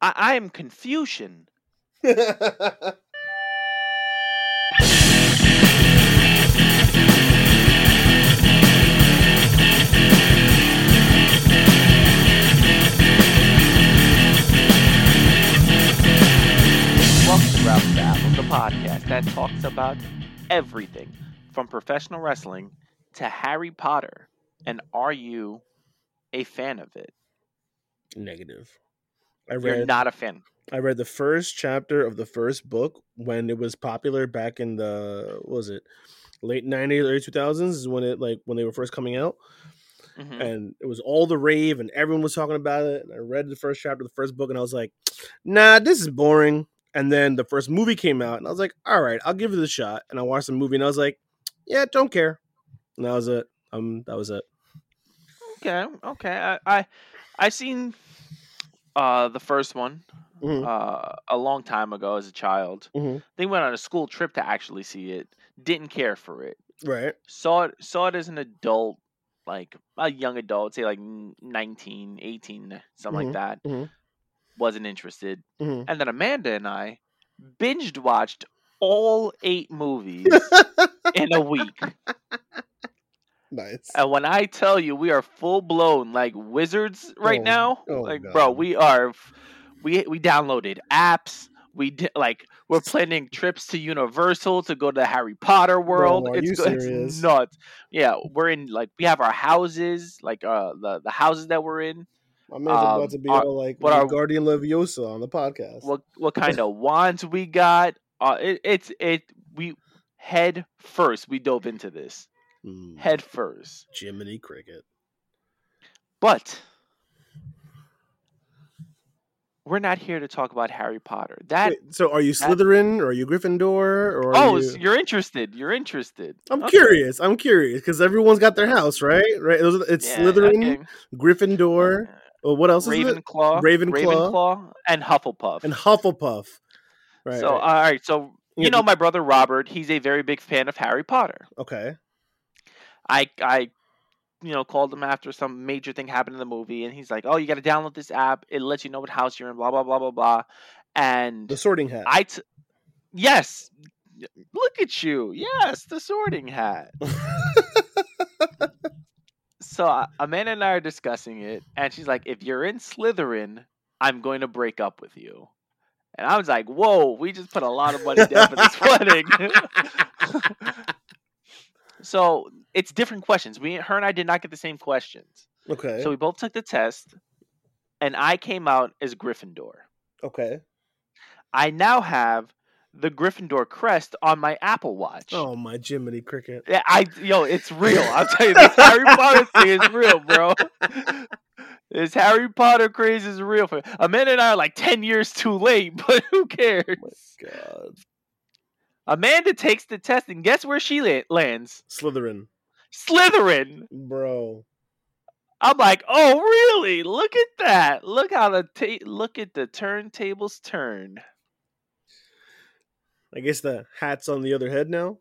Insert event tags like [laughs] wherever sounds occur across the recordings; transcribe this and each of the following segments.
I, I am Confucian. [laughs] Welcome to Ralph Battle, the podcast that talks about everything from professional wrestling to Harry Potter. And are you a fan of it? Negative. I You're read not a fan. I read the first chapter of the first book when it was popular back in the what was it late nineties, early two thousands is when it like when they were first coming out. Mhm. And it was all the rave and everyone was talking about it. And I read the first chapter of the first book and I was like, nah, this is boring. And then the first movie came out and I was like, all right, I'll give it a shot. And I watched the movie and I was like, yeah, don't care. And that was it. Um, that was it. Okay, okay. I I, I seen uh the first one Mhm. uh a long time ago as a child. Mhm. They went on a school trip to actually see it. Didn't care for it. Right. Saw it saw it as an adult, like a young adult, say like n- 19, 18, something Mhm, like that. mhm. Wasn't interested. Mhm. And then Amanda and I binged watched all eight movies [laughs] in a week. Nice. And when I tell you we are full blown like wizards right Oh, now, oh like bro, we are we we downloaded apps. We did like we're planning trips to Universal to go to the Harry Potter World. are it's, it's nuts. Yeah, we're in like we have our houses, like uh the the houses that we're in. My man's about um, to be our- all like what our- Guardian Leviosa on the podcast. What what [laughs] kind of wands we got? Uh, it, it's it we head first. We dove into this Hmm, head first, Jiminy Cricket. but we're not here to talk about Harry Potter. That Wait, so are you that- Slytherin or are you Gryffindor or? oh, are so you... you're interested. You're interested. I'm Okay. curious. I'm curious because everyone's got their house, right? Right. It's Yeah, Slytherin, okay. Gryffindor. Or what else is it? Ravenclaw, Ravenclaw. Ravenclaw, and Hufflepuff. And Hufflepuff. Right. so, right. all right. So, Yeah, you know, my brother Robert. He's a very big fan of Harry Potter. okay. I, I, you know, called him after some major thing happened in the movie, and he's like, "Oh, you got to download this app. It lets you know what house you're in. Blah blah blah blah blah." And The Sorting Hat. I, t- yes, look at you. Yes, the Sorting Hat. [laughs] so uh, Amanda and I are discussing it, and she's like, "If you're in Slytherin, I'm going to break up with you." And I was like, "Whoa, we just put a lot of money down for this [laughs] wedding." [laughs] so it's different questions. We, her and I, did not get the same questions. okay. So we both took the test, and I came out as Gryffindor. okay. I now have the Gryffindor crest on my Apple Watch. Oh my Jiminy Cricket. Yeah, I yo, it's real. I'll tell you, this Harry [laughs] Potter thing is real, bro. This Harry Potter craze is real. For Amanda and I are like ten years too late, [laughs] but who cares? Oh my God. Amanda takes the test, and guess where she la- lands? Slytherin. Slytherin. Bro. I'm like, oh really? Look at that. Look how the ta- look at the turntables turn. I guess the hat's on the other head now.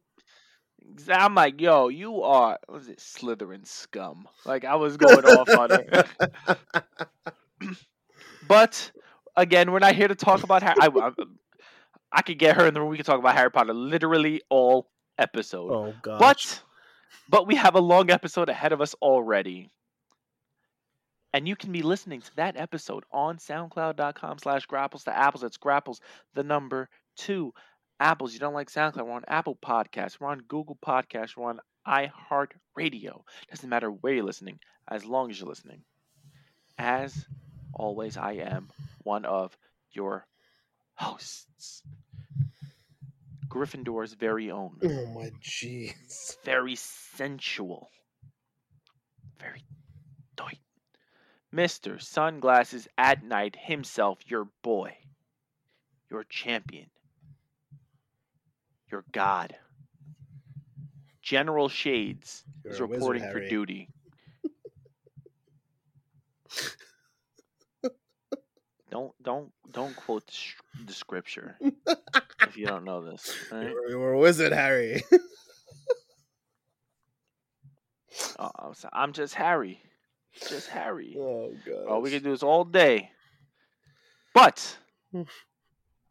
I'm like, yo, you are what was it Slytherin scum? Like I was going off on her. [laughs] But again, we're not here to talk about Harry. I, I, could get her in the room. We could talk about Harry Potter literally all episode. oh god. but but we have a long episode ahead of us already. And you can be listening to that episode on soundcloud.com slash grapples to apples. That's grapples, the number two. Apples, you don't like SoundCloud. We're on Apple Podcasts. We're on Google Podcasts. We're on iHeartRadio. Doesn't matter where you're listening, as long as you're listening. As always, I am one of your hosts. Gryffindor's very own Oh my jeez. very sensual, very tight. Mr. Sunglasses at Night himself, your boy, your champion, your god. General Shades You're is a wizard, reporting for duty. [laughs] don't don't don't quote the, sh- the scripture [laughs] if you don't know this. all right? You're, a wizard, Harry. [laughs] Uh, I'm just Harry, just Harry. [laughs] oh god. Oh, we can do is all day. But [laughs]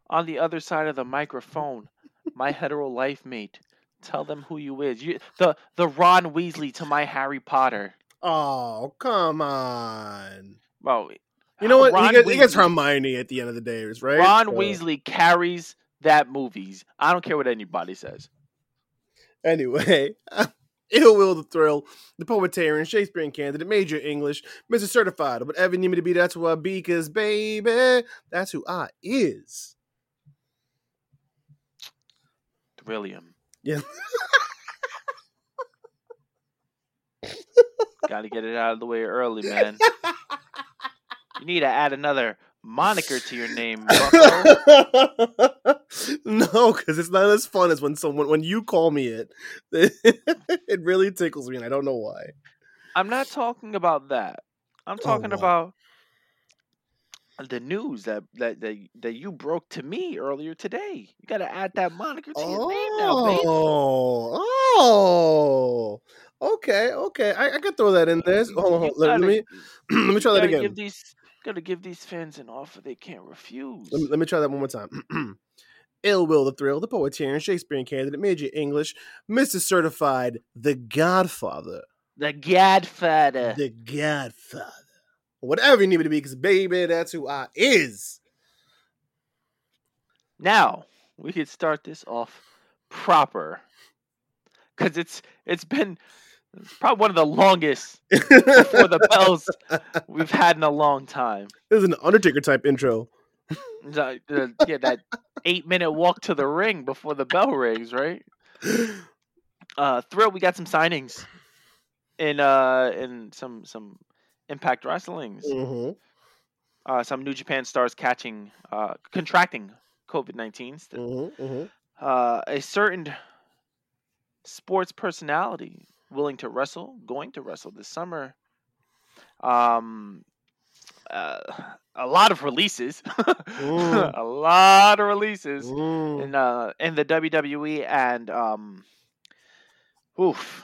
on the other side of the microphone, my hetero life mate, tell them who you is. You the the Ron Weasley to my Harry Potter. Oh, come on. Well, You know what? Ron he, gets, he gets Hermione at the end of the day, right? Ron So, Weasley carries that movies. I don't care what anybody says. Anyway, [laughs] Ill Will the Thrill, the poetarian, Shakespearean candidate, major English, Mr. Certified, whatever you need me to be, that's who I be, cause baby, that's who I is. Thrillium. Yeah. Got to get it out of the way early, man. [laughs] You need to add another moniker to your name, [laughs] no, because it's not as fun as when someone when you call me it. [laughs] it really tickles me, and I don't know why. I'm not talking about that. I'm oh, talking what? about the news that, that that that you broke to me earlier today. You got to add that moniker to your name now, baby. Oh, oh, okay, okay. I, I can throw that in there. Hold on, hold on. Let, let gotta- me [clears throat] let me try that again. Give these, gotta give these fans an offer they can't refuse. Let me, let me try that one more time. [clears throat] Ill Will the Thrill, the poet poetarian, Shakespearean candidate, major English, Mr. Certified, the Godfather. the Godfather. The Godfather. Whatever you need me to be, because baby, that's who I is. Now we could start this off proper, because it's it's been it's probably one of the longest [laughs] for the bells we've had in a long time. this is an Undertaker type intro. The- yeah, that eight minute walk to the ring before the bell rings, right? [gasps] Uh, thrill. We got some signings in uh in some some Impact Wrestlings. hmm Uh, some New Japan stars catching uh contracting COVID nineteen. hmm hmm uh, a certain sports personality willing to wrestle, going to wrestle this summer. Um, uh, a lot of releases, [laughs] a lot of releases Mm. in uh in the WWE and um, oof,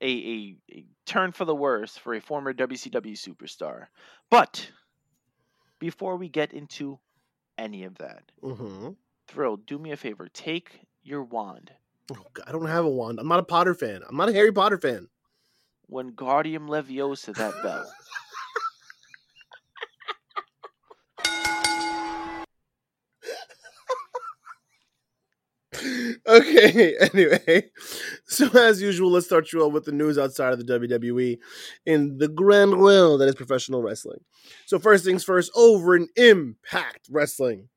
a, a a turn for the worse for a former WCW superstar. But before we get into any of that, hmm Thrill, do me a favor. Take your wand. Oh, God, I don't have a wand. I'm not a Potter fan. I'm not a Harry Potter fan. When Guardium Leviosa that bell. [laughs] okay, [laughs] anyway. So as usual, let's start you off with the news outside of the WWE in the grand world that is professional wrestling. So first things first, over in Impact Wrestling,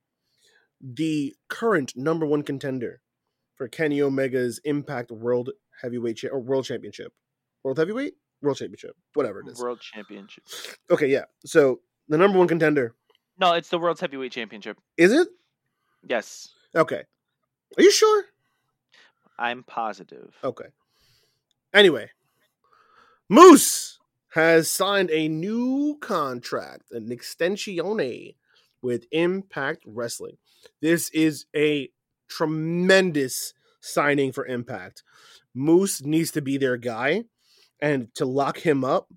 the current number one contender for Kenny Omega's Impact World Heavyweight Cha- or World Championship. World Heavyweight? World Championship. Whatever it is. World Championship. Okay, yeah. So the number one contender. No, it's the World's Heavyweight Championship. Is it? Yes, Okay. Are you sure? I'm positive. Okay. Anyway, Moose has signed a new contract, an extensione with Impact Wrestling. This is a tremendous signing for Impact. Moose needs to be their guy, and to lock him up,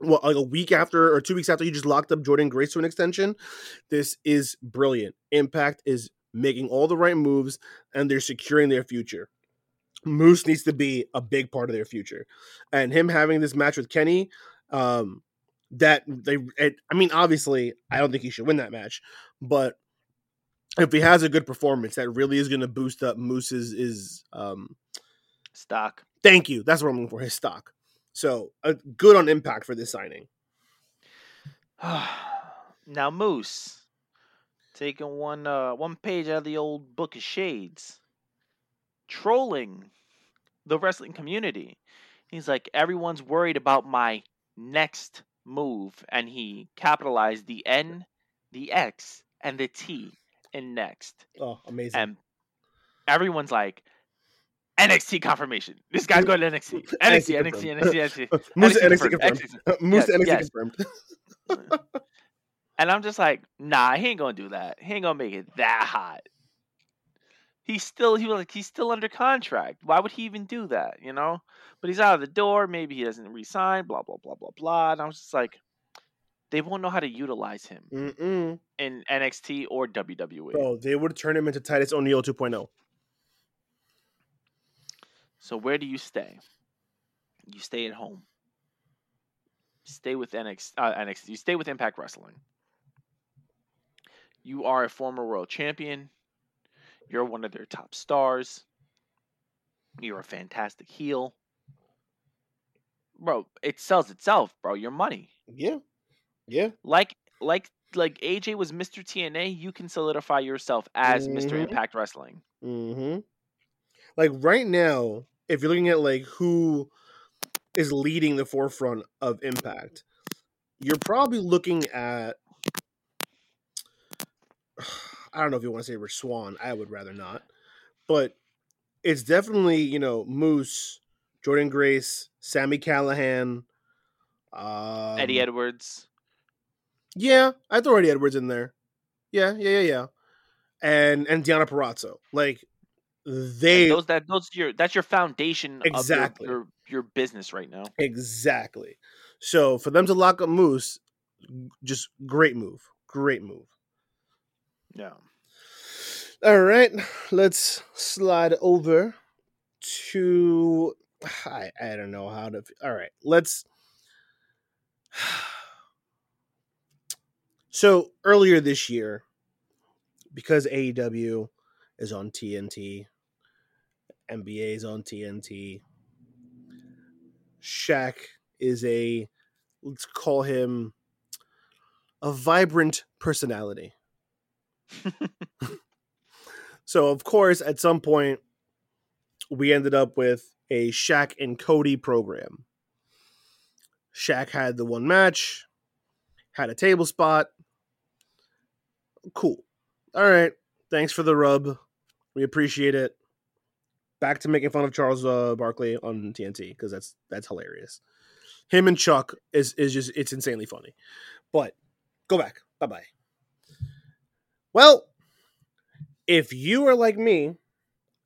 well, like a week after or two weeks after he just locked up Jordynne Grace to an extension, this is brilliant. Impact is making all the right moves, and they're securing their future. Moose needs to be a big part of their future, and him having this match with Kenny, um, that they, it, I mean, obviously, I don't think he should win that match, but if he has a good performance, that really is going to boost up Moose's is, um, Stock. thank you, that's what I'm looking for, his stock. So, uh, good on Impact for this signing. [sighs] now Moose taking one uh one page out of the old book of shades, trolling the wrestling community. He's like, everyone's worried about my next move, and he capitalized the N, the X, and the T in next, Oh, amazing! and everyone's like. NXT confirmation. This guy's going to NXT. NXT, NXT, NXT, NXT. Moose NXT confirmed, confirmed. Moose NXT confirmed. And I'm just like, nah, he ain't gonna do that. He ain't gonna make it that hot. He's still he was like he's still under contract. Why would he even do that? You know? But he's out of the door. Maybe he doesn't resign. Blah blah blah blah blah. And I was just like, they won't know how to utilize him Mm-mm. in NXT or WWE. Bro, they would turn him into Titus O'Neil oh. 2.0. So where do you stay? You stay at home. Stay with NXT, uh, NXT. You stay with Impact Wrestling. You are a former world champion. You're one of their top stars. You're a fantastic heel. Bro, it sells itself, bro. Your money. Yeah. Yeah. Like like like AJ was Mr. TNA, you can solidify yourself as Mr. Mhm. Impact Wrestling. Mm-hmm. Like right now, if you're looking at like who is leading the forefront of Impact, you're probably looking at [sighs] I don't know if you want to say Rich Swann. I would rather not, but it's definitely you know Moose, Jordynne Grace, Sami Callihan, um, Eddie Edwards. Yeah, I throw Eddie Edwards in there. Yeah, yeah, yeah, yeah. And and Deonna Purrazzo. Like they those that those your that's your foundation Exactly. of your, your your business right now. exactly. So for them to lock up Moose, just great move. Great move. Yeah. All right, let's slide over to I I don't know how to. All right, let's. So earlier this year, because AEW is on TNT, NBA is on TNT, Shaq is a let's call him a vibrant personality. [laughs] So of course, at some point, we ended up with a Shaq and Cody program. Shaq had the one match, had a table spot. Cool. All right. Thanks for the rub. We appreciate it. Back to making fun of Charles uh, Barkley on TNT because that's that's hilarious. Him and Chuck is is just it's insanely funny. But go back. Bye bye. Well, if you are like me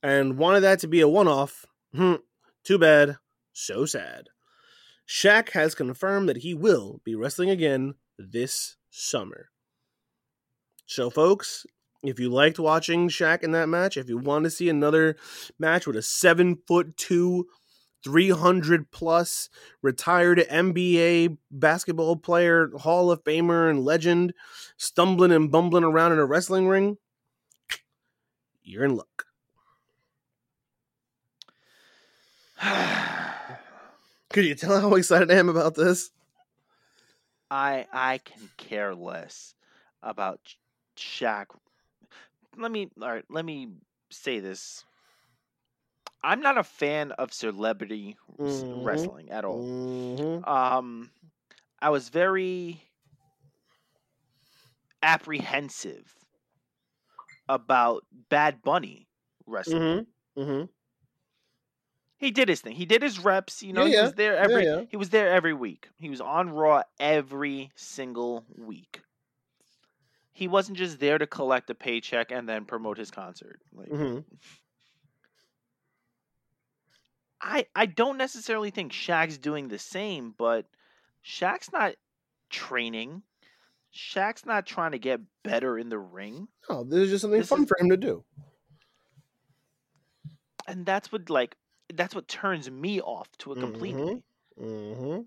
and wanted that to be a one off, hmm, too bad, so sad. Shaq has confirmed that he will be wrestling again this summer. So, folks, if you liked watching Shaq in that match, if you want to see another match with a seven foot two, 300 plus retired NBA basketball player, Hall of Famer, and legend stumbling and bumbling around in a wrestling ring, you're in luck. [sighs] Could you tell how excited I am about this? I I can care less about Shaq. Let me all right, let me say this. I'm not a fan of celebrity Mhm. wrestling at all. Mhm. Um I was very apprehensive about Bad Bunny wrestling. Mhm. Mhm. He did his thing. He did his reps. You know, Yeah, he yeah. was there every. yeah. He was there every week. He was on Raw every single week. He wasn't just there to collect a paycheck and then promote his concert. Like Mhm. I, I don't necessarily think Shaq's doing the same, but Shaq's not training. Shaq's not trying to get better in the ring, No, this is just something This fun is- for him to do. and that's what like that's what turns me off to it completely. Mm-hmm.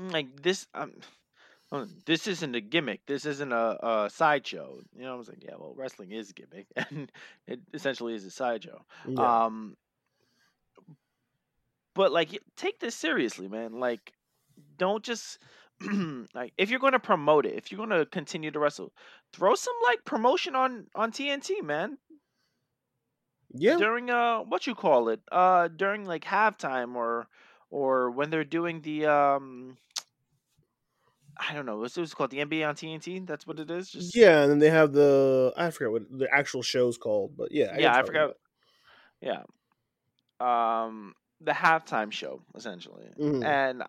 Mm, like this um this isn't a gimmick this isn't a, a sideshow you know i was like yeah well wrestling is a gimmick [laughs] and it essentially is a sideshow Yeah. um but like take this seriously man like don't just [clears throat] like if you're going to promote it if you're going to continue to wrestle throw some like promotion on on tnt man yeah. during uh what you call it uh during like halftime or or when they're doing the um I don't know what's it was called the NBA on TNT. That's what it is. Just Yeah, and then they have the I forget what the actual show's called, but yeah, yeah, I forgot. Yeah, um, the halftime show essentially, Mhm. and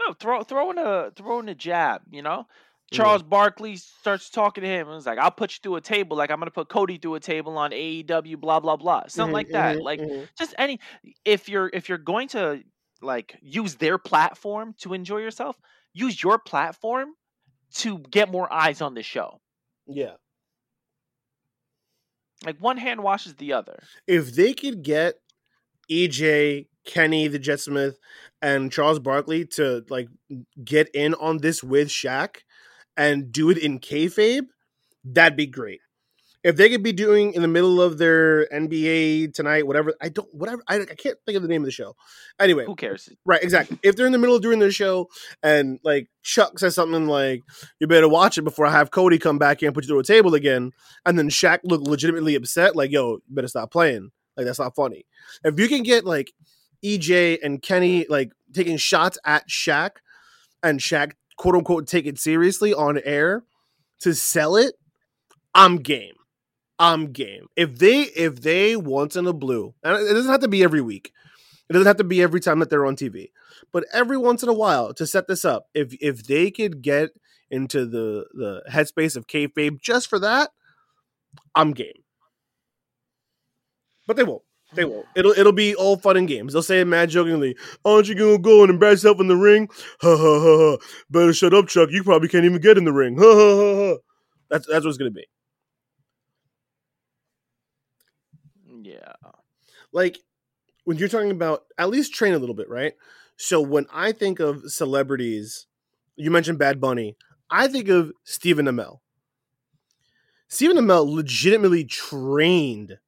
oh, throw throw in a throw in a jab. You know, Mhm. Charles Barkley starts talking to him and was like, "I'll put you through a table, like I'm gonna put Cody through a table on AEW, blah blah blah, something Mhm, like that." mhm, Like mhm. just any if you're if you're going to like use their platform to enjoy yourself use your platform to get more eyes on the show. Yeah. Like one hand washes the other. If they could get EJ, Kenny, the Jet Smith, and Charles Barkley to like get in on this with Shaq and do it in kayfabe, that'd be great. If they could be doing in the middle of their NBA tonight, whatever, I don't, whatever, I, I can't think of the name of the show. Anyway, Who cares? Right, exactly. If they're in the middle of doing their show and like Chuck says something like, "You better watch it before I have Cody come back here and put you through a table again," and then Shaq look legitimately upset, like, "Yo, you better stop playing." Like that's not funny. If you can get like EJ and Kenny like taking shots at Shaq, and Shaq quote unquote take it seriously on air to sell it, I'm game. I'm game. If they if they once in a blue, and it doesn't have to be every week. It doesn't have to be every time that they're on TV, but every once in a while to set this up. If if they could get into the the headspace of kayfabe just for that, I'm game. But they won't. They won't. It'll it'll be all fun and games. They'll say it mad jokingly. Aren't you gonna go and embarrass yourself in the ring? Ha ha ha ha. Better shut up, Chuck. You probably can't even get in the ring. Ha ha ha ha. That's that's what it's gonna be. Yeah. Like when you're talking about at least train a little bit, right? So when I think of celebrities, you mentioned Bad Bunny, I think of Stephen Amell. Stephen Amell legitimately trained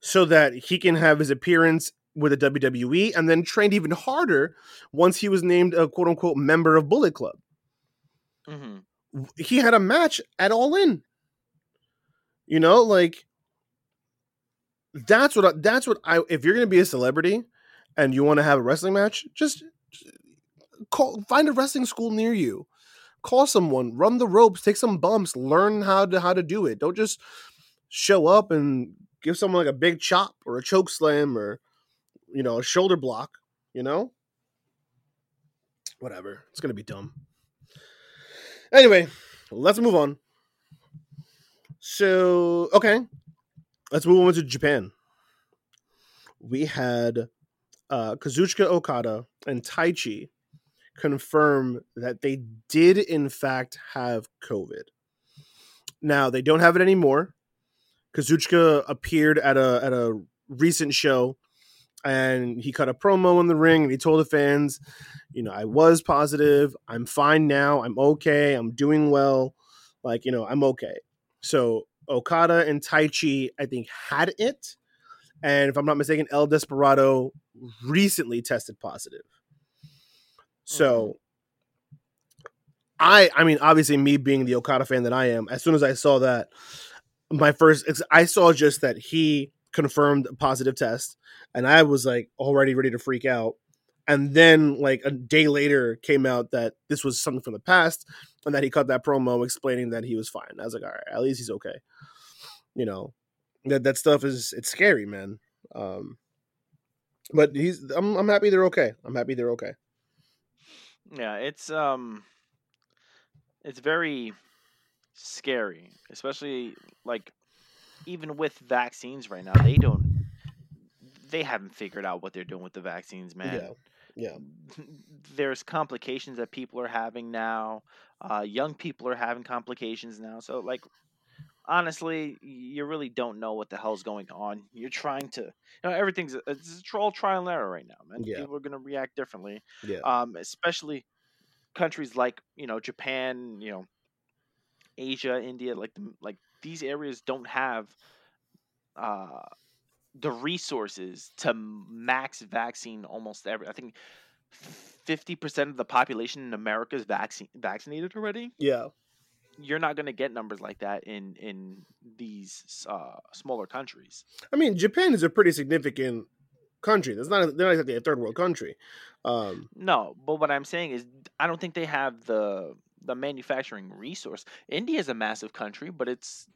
so that he can have his appearance with the WWE and then trained even harder once he was named a quote unquote member of Bullet Club. hmm He had a match at All In. You know, like that's what I, that's what I if you're going to be a celebrity and you want to have a wrestling match, just call find a wrestling school near you. Call someone, run the ropes, take some bumps, learn how to how to do it. Don't just show up and give someone like a big chop or a choke slam or you know, a shoulder block, you know? Whatever. It's going to be dumb. Anyway, let's move on. So, okay. Let's move on to Japan. We had uh, Kazuchika Okada and Taichi confirm that they did, in fact, have COVID. Now, they don't have it anymore. Kazuchika appeared at a at a recent show and he cut a promo in the ring and he told the fans, you know, I was positive. I'm fine now. I'm okay. I'm doing well. Like, you know, I'm okay. So Okada and Taichi, I think, had it. And if I'm not mistaken, El Desperado recently tested positive. So I I mean, obviously me being the Okada fan that I am, as soon as I saw that, my first I saw just that he confirmed a positive test and I was like already ready to freak out. And then like a day later came out that this was something from the past and that he cut that promo explaining that he was fine. I was like, all right, at least he's okay. You know, that that stuff is it's scary, man. Um but he's I'm I'm happy they're okay. I'm happy they're okay. Yeah, it's um it's very scary, especially like even with vaccines right now, they don't they haven't figured out what they're doing with the vaccines, man. Yeah. Yeah. [laughs] There's complications that people are having now. Uh, young people are having complications now. So like honestly, you really don't know what the hell's going on. You're trying to, you know, everything's it's a troll trial and error right now, man. Yeah. People are gonna react differently. Yeah. Um, especially countries like you know Japan, you know, Asia, India, like the, like these areas don't have uh the resources to max vaccine almost every. I think fifty percent of the population in America is vaccine vaccinated already Yeah. You're not going to get numbers like that in in these uh, smaller countries. I mean, Japan is a pretty significant country. That's not they're not exactly a third world country. Um, No, but what I'm saying is, I don't think they have the the manufacturing resource. India is a massive country, but it's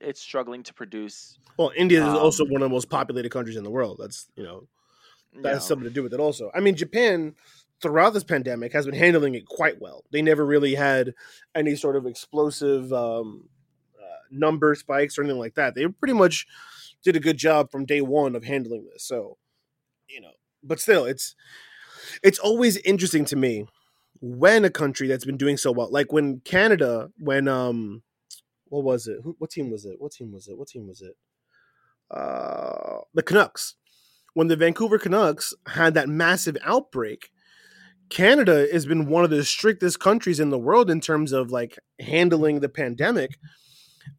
it's struggling to produce. well, India is also Um, one of the most populated countries in the world. That's you know that has something to do with it also. I mean, Japan throughout this pandemic has been handling it quite well. They never really had any sort of explosive um, uh, number spikes or anything like that. They pretty much did a good job from day one of handling this. So, you know, but still, it's it's always interesting to me when a country that's been doing so well, like when Canada, when um, what was it? Who, what team was it? What team was it? What team was it? Uh, the Canucks. When the Vancouver Canucks had that massive outbreak, Canada has been one of the strictest countries in the world in terms of like handling the pandemic,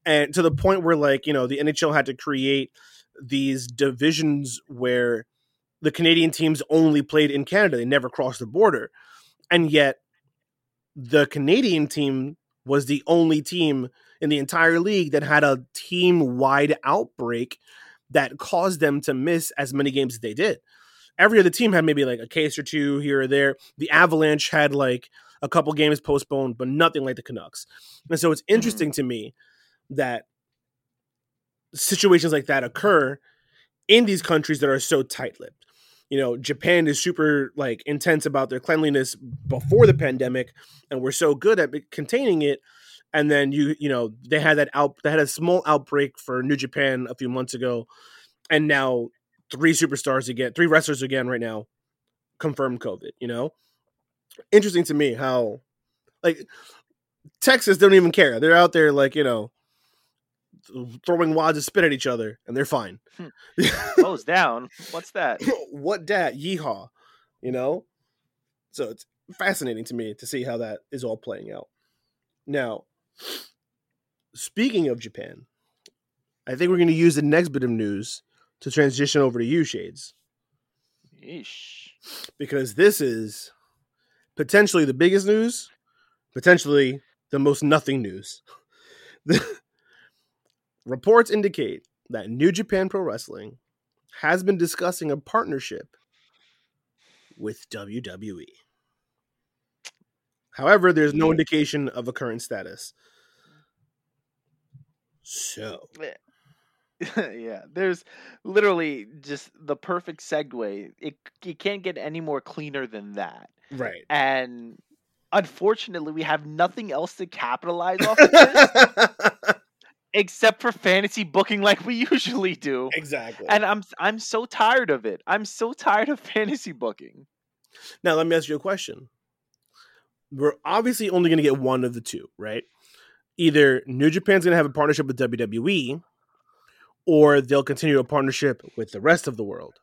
and to the point where like you know the NHL had to create these divisions where the Canadian teams only played in Canada; they never crossed the border and yet the Canadian team was the only team in the entire league that had a team wide outbreak that caused them to miss as many games as they did. Every other team had maybe like a case or two here or there. The Avalanche had like a couple games postponed, but nothing like the Canucks. And so it's Mm-hmm. interesting to me that situations like that occur in these countries that are so tight-lipped you know japan is super like intense about their cleanliness before the pandemic and we're so good at containing it and then you you know they had that out they had a small outbreak for new japan a few months ago and now three superstars again three wrestlers again right now confirmed covid you know? Interesting to me how like texas don't even care. They're out there like you know throwing wads of spit at each other and they're fine. Hmm. [laughs] Goes down. What's that? [coughs] what dat? Yeehaw you know? So it's fascinating to me to see how that is all playing out. Now speaking of japan i think we're going to use the next bit of news to transition over to you shades Yeesh. because this is potentially the biggest news potentially the most nothing news [laughs] reports indicate that new japan pro wrestling has been discussing a partnership with WWE. However, there's no indication of a current status. So, [laughs] yeah, there's literally just the perfect segue. It you can't get any more cleaner than that. right. And unfortunately, we have nothing else to capitalize off of this [laughs] except for fantasy booking like we [laughs] usually do. exactly. And I'm I'm so tired of it. I'm so tired of fantasy booking. now, let me ask you a question. We're obviously only going to get one of the two, right? Either New Japan's going to have a partnership with WWE, or they'll continue a partnership with the rest of the world.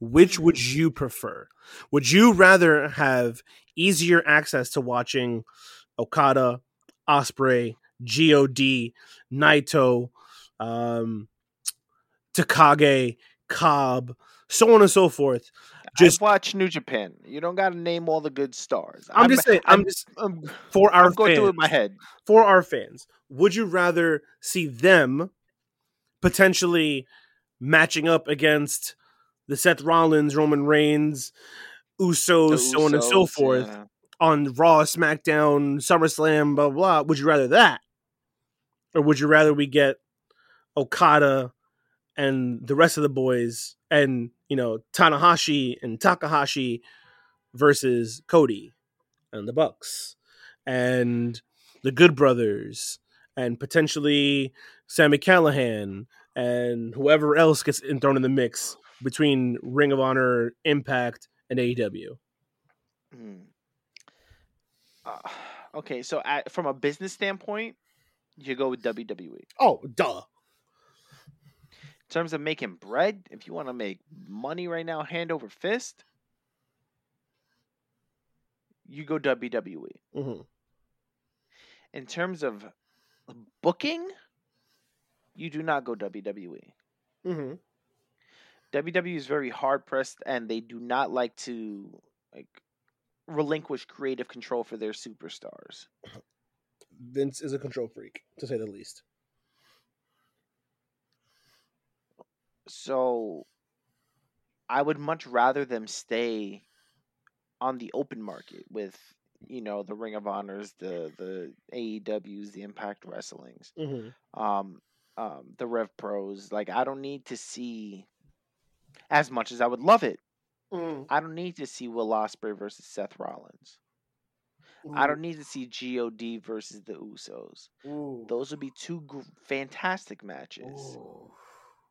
Which would you prefer? Would you rather have easier access to watching Okada, Ospreay, God, Naito, um, Takagi, Cobb, so on and so forth? Just Just watch New Japan. You don't got to name all the good stars. I'm, just saying. I'm, I'm- just I'm, for our I'm going fans. through it in my head. for our fans, would you rather see them potentially matching up against the Seth Rollins, Roman Reigns, Usos, The so on and so forth yeah. on Raw, SmackDown, SummerSlam, blah, blah blah? Would you rather that, or would you rather we get Okada and the rest of the boys, and you know Tanahashi and Takahashi versus Cody and the Bucks and the Good Brothers and potentially Sami Callihan and whoever else gets in- thrown in the mix between Ring of Honor, Impact, and AEW. Hmm. Uh, okay, so at, from a business standpoint, you go with WWE. Oh, duh. In terms of making bread, if you want to make money right now, hand over fist, you go WWE. hmm In terms of booking, you do not go WWE. hmm WWE is very hard pressed, and they do not like to like relinquish creative control for their superstars. [clears throat] Vince is a control freak, to say the least. So I would much rather them stay on the open market with you know the Ring of Honors, the the AEWs, the Impact Wrestlings, hmm um, um, the Rev Pros. Like I don't need to see as much as I would love it. Mm. I don't need to see Will Ospreay versus Seth Rollins. I mm. don't need to see God versus the Usos. Those would be two gr- fantastic matches.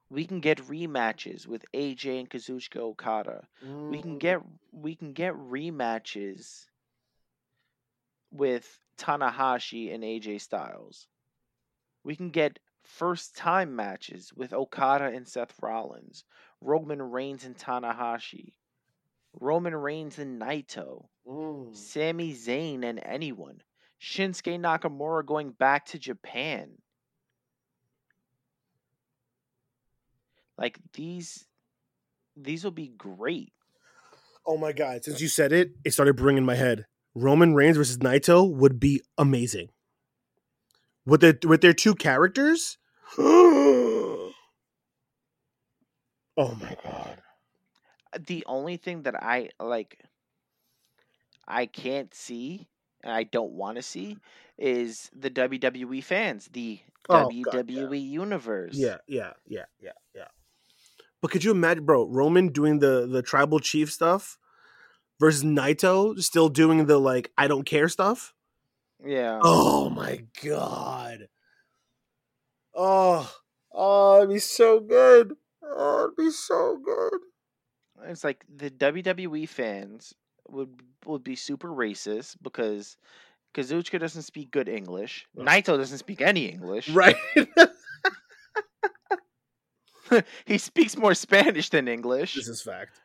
We can get rematches with AJ and Kazuchika Okada. We can mm. get we can get rematches with Tanahashi and AJ Styles. We can get first time matches with Okada and Seth Rollins, Roman Reigns and Tanahashi, Roman Reigns and Naito, Mm. Sami Zayn and anyone, Shinsuke Nakamura going back to Japan. Like these these will be great. Oh my god! Since you said it, it started bringing my head. Roman Reigns versus Naito would be amazing. With their with their two characters. [gasps] oh my god! The only thing that I like I can't see and I don't want to see is the WWE fans, the Oh, WWE God, yeah. universe. Yeah, yeah, yeah, yeah, yeah. But could you imagine, bro? Roman doing the the tribal chief stuff versus Naito still doing the like I don't care stuff. Yeah. Oh my god. Oh, oh, it'd be so good. Oh, it'd be so good. It's like the WWE fans would would be super racist because Kazuchika doesn't speak good English. Ugh. Naito doesn't speak any English. Right. [laughs] he speaks more Spanish than English. this is fact.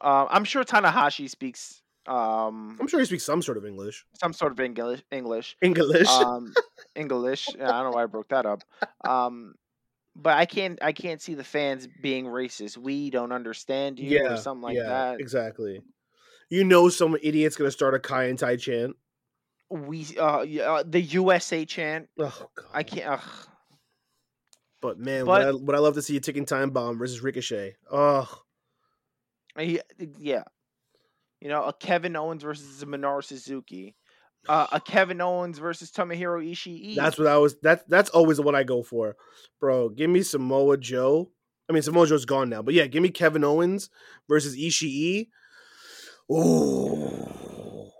Uh, I'm sure Tanahashi speaks um, I'm sure he speaks some sort of English. some sort of English. English. English. [laughs] um, English. I don't know why I broke that up. Um, but I can't. I can't see the fans being racist. We don't understand you, yeah, or something like yeah, that. Exactly. You know, some idiot's gonna start a Kai and Tai chant. We, uh, uh, the USA chant. Oh god. I can't. Ugh. But man, But- would, I, would I love to see a ticking time bomb versus Ricochet? Oh, yeah. You know, a Kevin Owens versus a Minoru Suzuki. Uh, a [sighs] Kevin Owens versus Tomohiro Ishii. that's what I was. That's that's always the one I go for, bro. Give me Samoa Joe. I mean, Samoa Joe's gone now, but yeah, give me Kevin Owens versus Ishii. Ooh,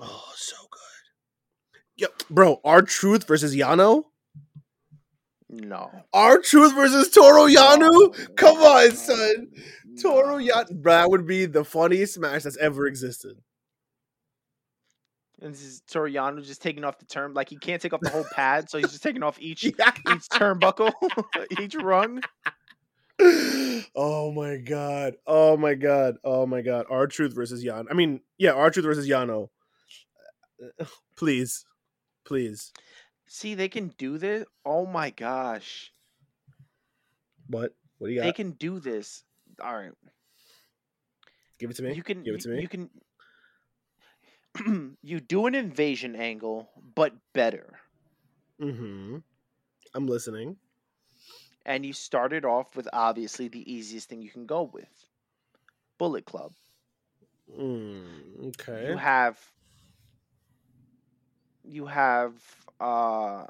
oh, so good. Yo, bro, R-Truth versus Yano. no. R-Truth versus Toru Yano. Come on, son. Yano. Bro, that would be the funniest match that's ever existed. And this is Toru Yano just taking off the turn. Like he can't take off the whole [laughs] pad, so he's just taking off each [laughs] Yeah. each turnbuckle, [laughs] each rung. [gasps] oh my god. Oh my god. Oh my god. R-Truth versus Yano. I mean, yeah, R-Truth versus Yano. [sighs] Please. Please. See, they can do this. Oh my gosh, What? What do you got? they can do this. All right, Give it to me. you can. Give it to me. You can. [clears throat] you do an invasion angle, but better, mm-hmm. I'm listening. and you started off with obviously the easiest thing you can go with, Bullet Club. Mm, okay. You have. You have uh,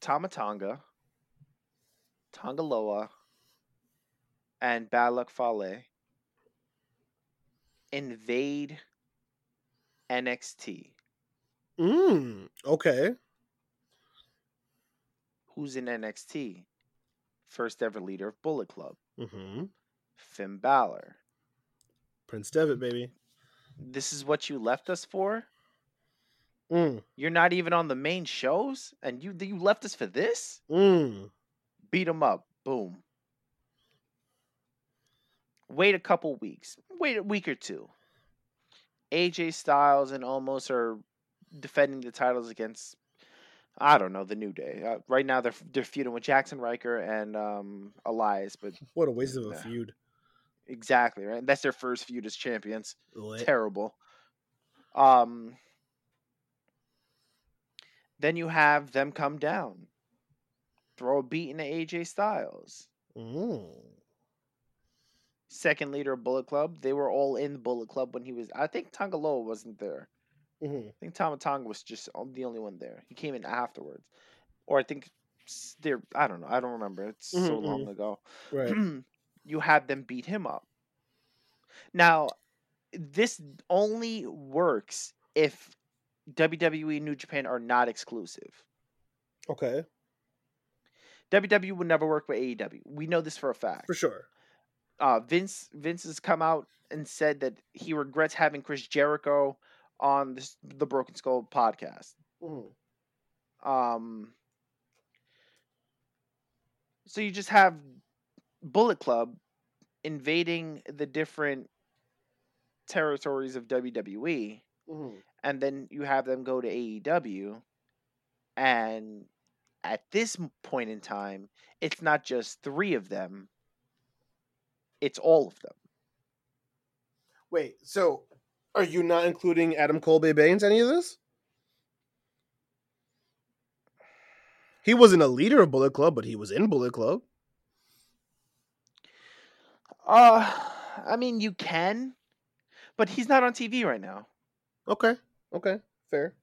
Tama Tonga, Tangaloa, and Bad Luck Fale invade NXT. Mm, okay. Who's in NXT? First ever leader of Bullet Club, Mm-hmm. Finn Balor. Prince Devitt, baby. This is what you left us for? Mm, You're not even on the main shows, and you you left us for this? mm. Beat them up. Boom. Wait a couple weeks. Wait a week or two. AJ Styles and Omos are defending the titles against I don't know the New Day. Uh, right now they're they're feuding with Jaxson Ryker and um, Elias, but [laughs] What a waste of a Yeah. feud. exactly right. That's their first feud as champions. Lit. Terrible. Um. Then you have them come down, throw a beat into AJ Styles. Mm. Second leader of Bullet Club. They were all in Bullet Club when he was. I think Tanga Loa wasn't there. Mhm. I think Tama Tonga was just the only one there. He came in afterwards, or I think there. I don't know. I don't remember. It's so Mhm, long ago. Right. [clears throat] you had them beat him up. Now, this only works if WWE and New Japan are not exclusive. Okay. WWE would never work with AEW. We know this for a fact. For sure. Uh, Vince Vince has come out and said that he regrets having Chris Jericho on this, the Broken Skull podcast. Mhm. Um, so you just have Bullet Club invading the different territories of WWE, Mhm. and then you have them go to AEW, and at this point in time, it's not just three of them; it's all of them. Wait, so are you not including Adam Cole Bay Baines any of this? He wasn't a leader of Bullet Club, but he was in Bullet Club. Uh, I mean, you can, but he's not on TV right now. Okay, okay, fair.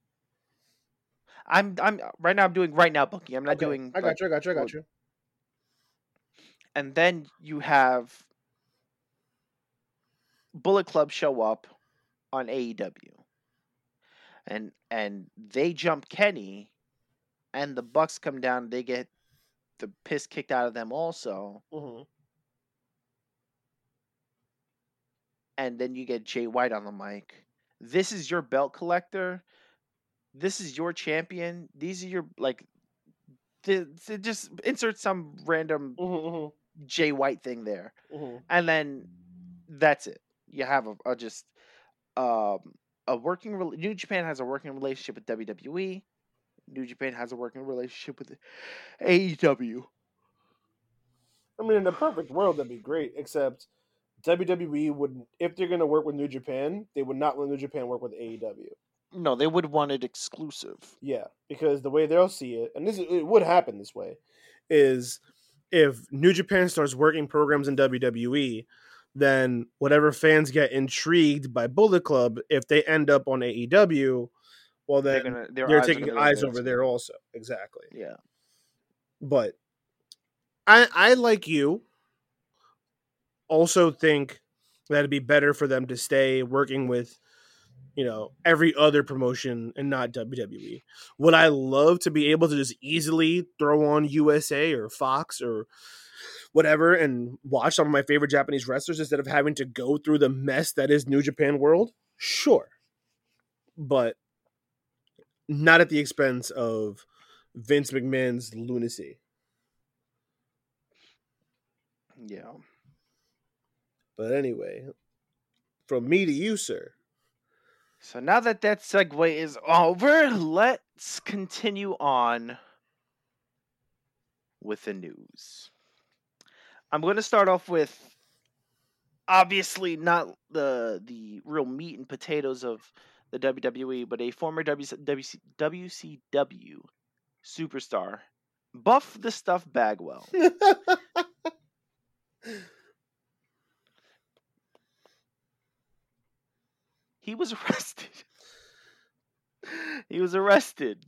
I'm I'm right now. I'm doing right now booking. I'm not Okay, doing. I like, got you. I got you. I got you. and then you have Bullet Club show up on AEW, and and they jump Kenny, and the Bucks come down. They get the piss kicked out of them also, hmm and then you get Jay White on the mic. This is your belt collector. This is your champion. These are your like. Just insert some random hmm Jay White thing there. hmm and then that's it. You have a, a just um, a working. rel- New Japan has a working relationship with WWE. New Japan has a working relationship with AEW. I mean, in a perfect world, that'd be great. Except WWE would, if they're going to work with New Japan, they would not let New Japan work with AEW. No, they would want it exclusive. Yeah, because the way they'll see it, and this is, it would happen this way, is if New Japan starts working programs in WWE, then whatever fans get intrigued by Bullet Club, if they end up on AEW, well They're then gonna. Their they're eyes taking eyes over there also. Exactly. Yeah. But I I like you also think that it'd be better for them to stay working with you know every other promotion and not WWE. Would I love to be able to just easily throw on USA or Fox or whatever and watch some of my favorite Japanese wrestlers instead of having to go through the mess that is New Japan World? Sure. But not at the expense of Vince McMahon's lunacy. Yeah. But anyway, from me to you, sir. So now that that segue is over, let's continue on with the news. I'm going to start off with obviously not the the real meat and potatoes of the WWE, but a former WC, WC, WCW superstar, Buff the Stuff Bagwell. [laughs] he was arrested. [laughs] he was arrested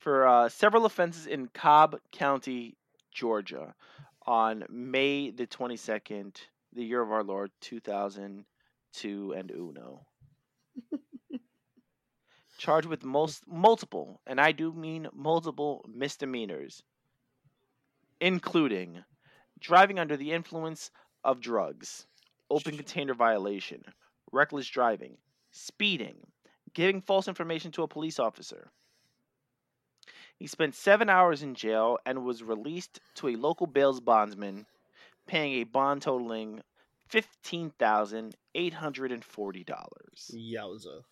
for uh, several offenses in Cobb County, Georgia, on May the 22nd, the year of our Lord, 2002 and Uno. Charged with most multiple, and I do mean multiple misdemeanors, including driving under the influence of drugs, open container violation, reckless driving, speeding, giving false information to a police officer. He spent seven hours in jail and was released to a local bail's bondsman, paying a bond totaling fifteen thousand eight hundred and forty dollars. Yowza.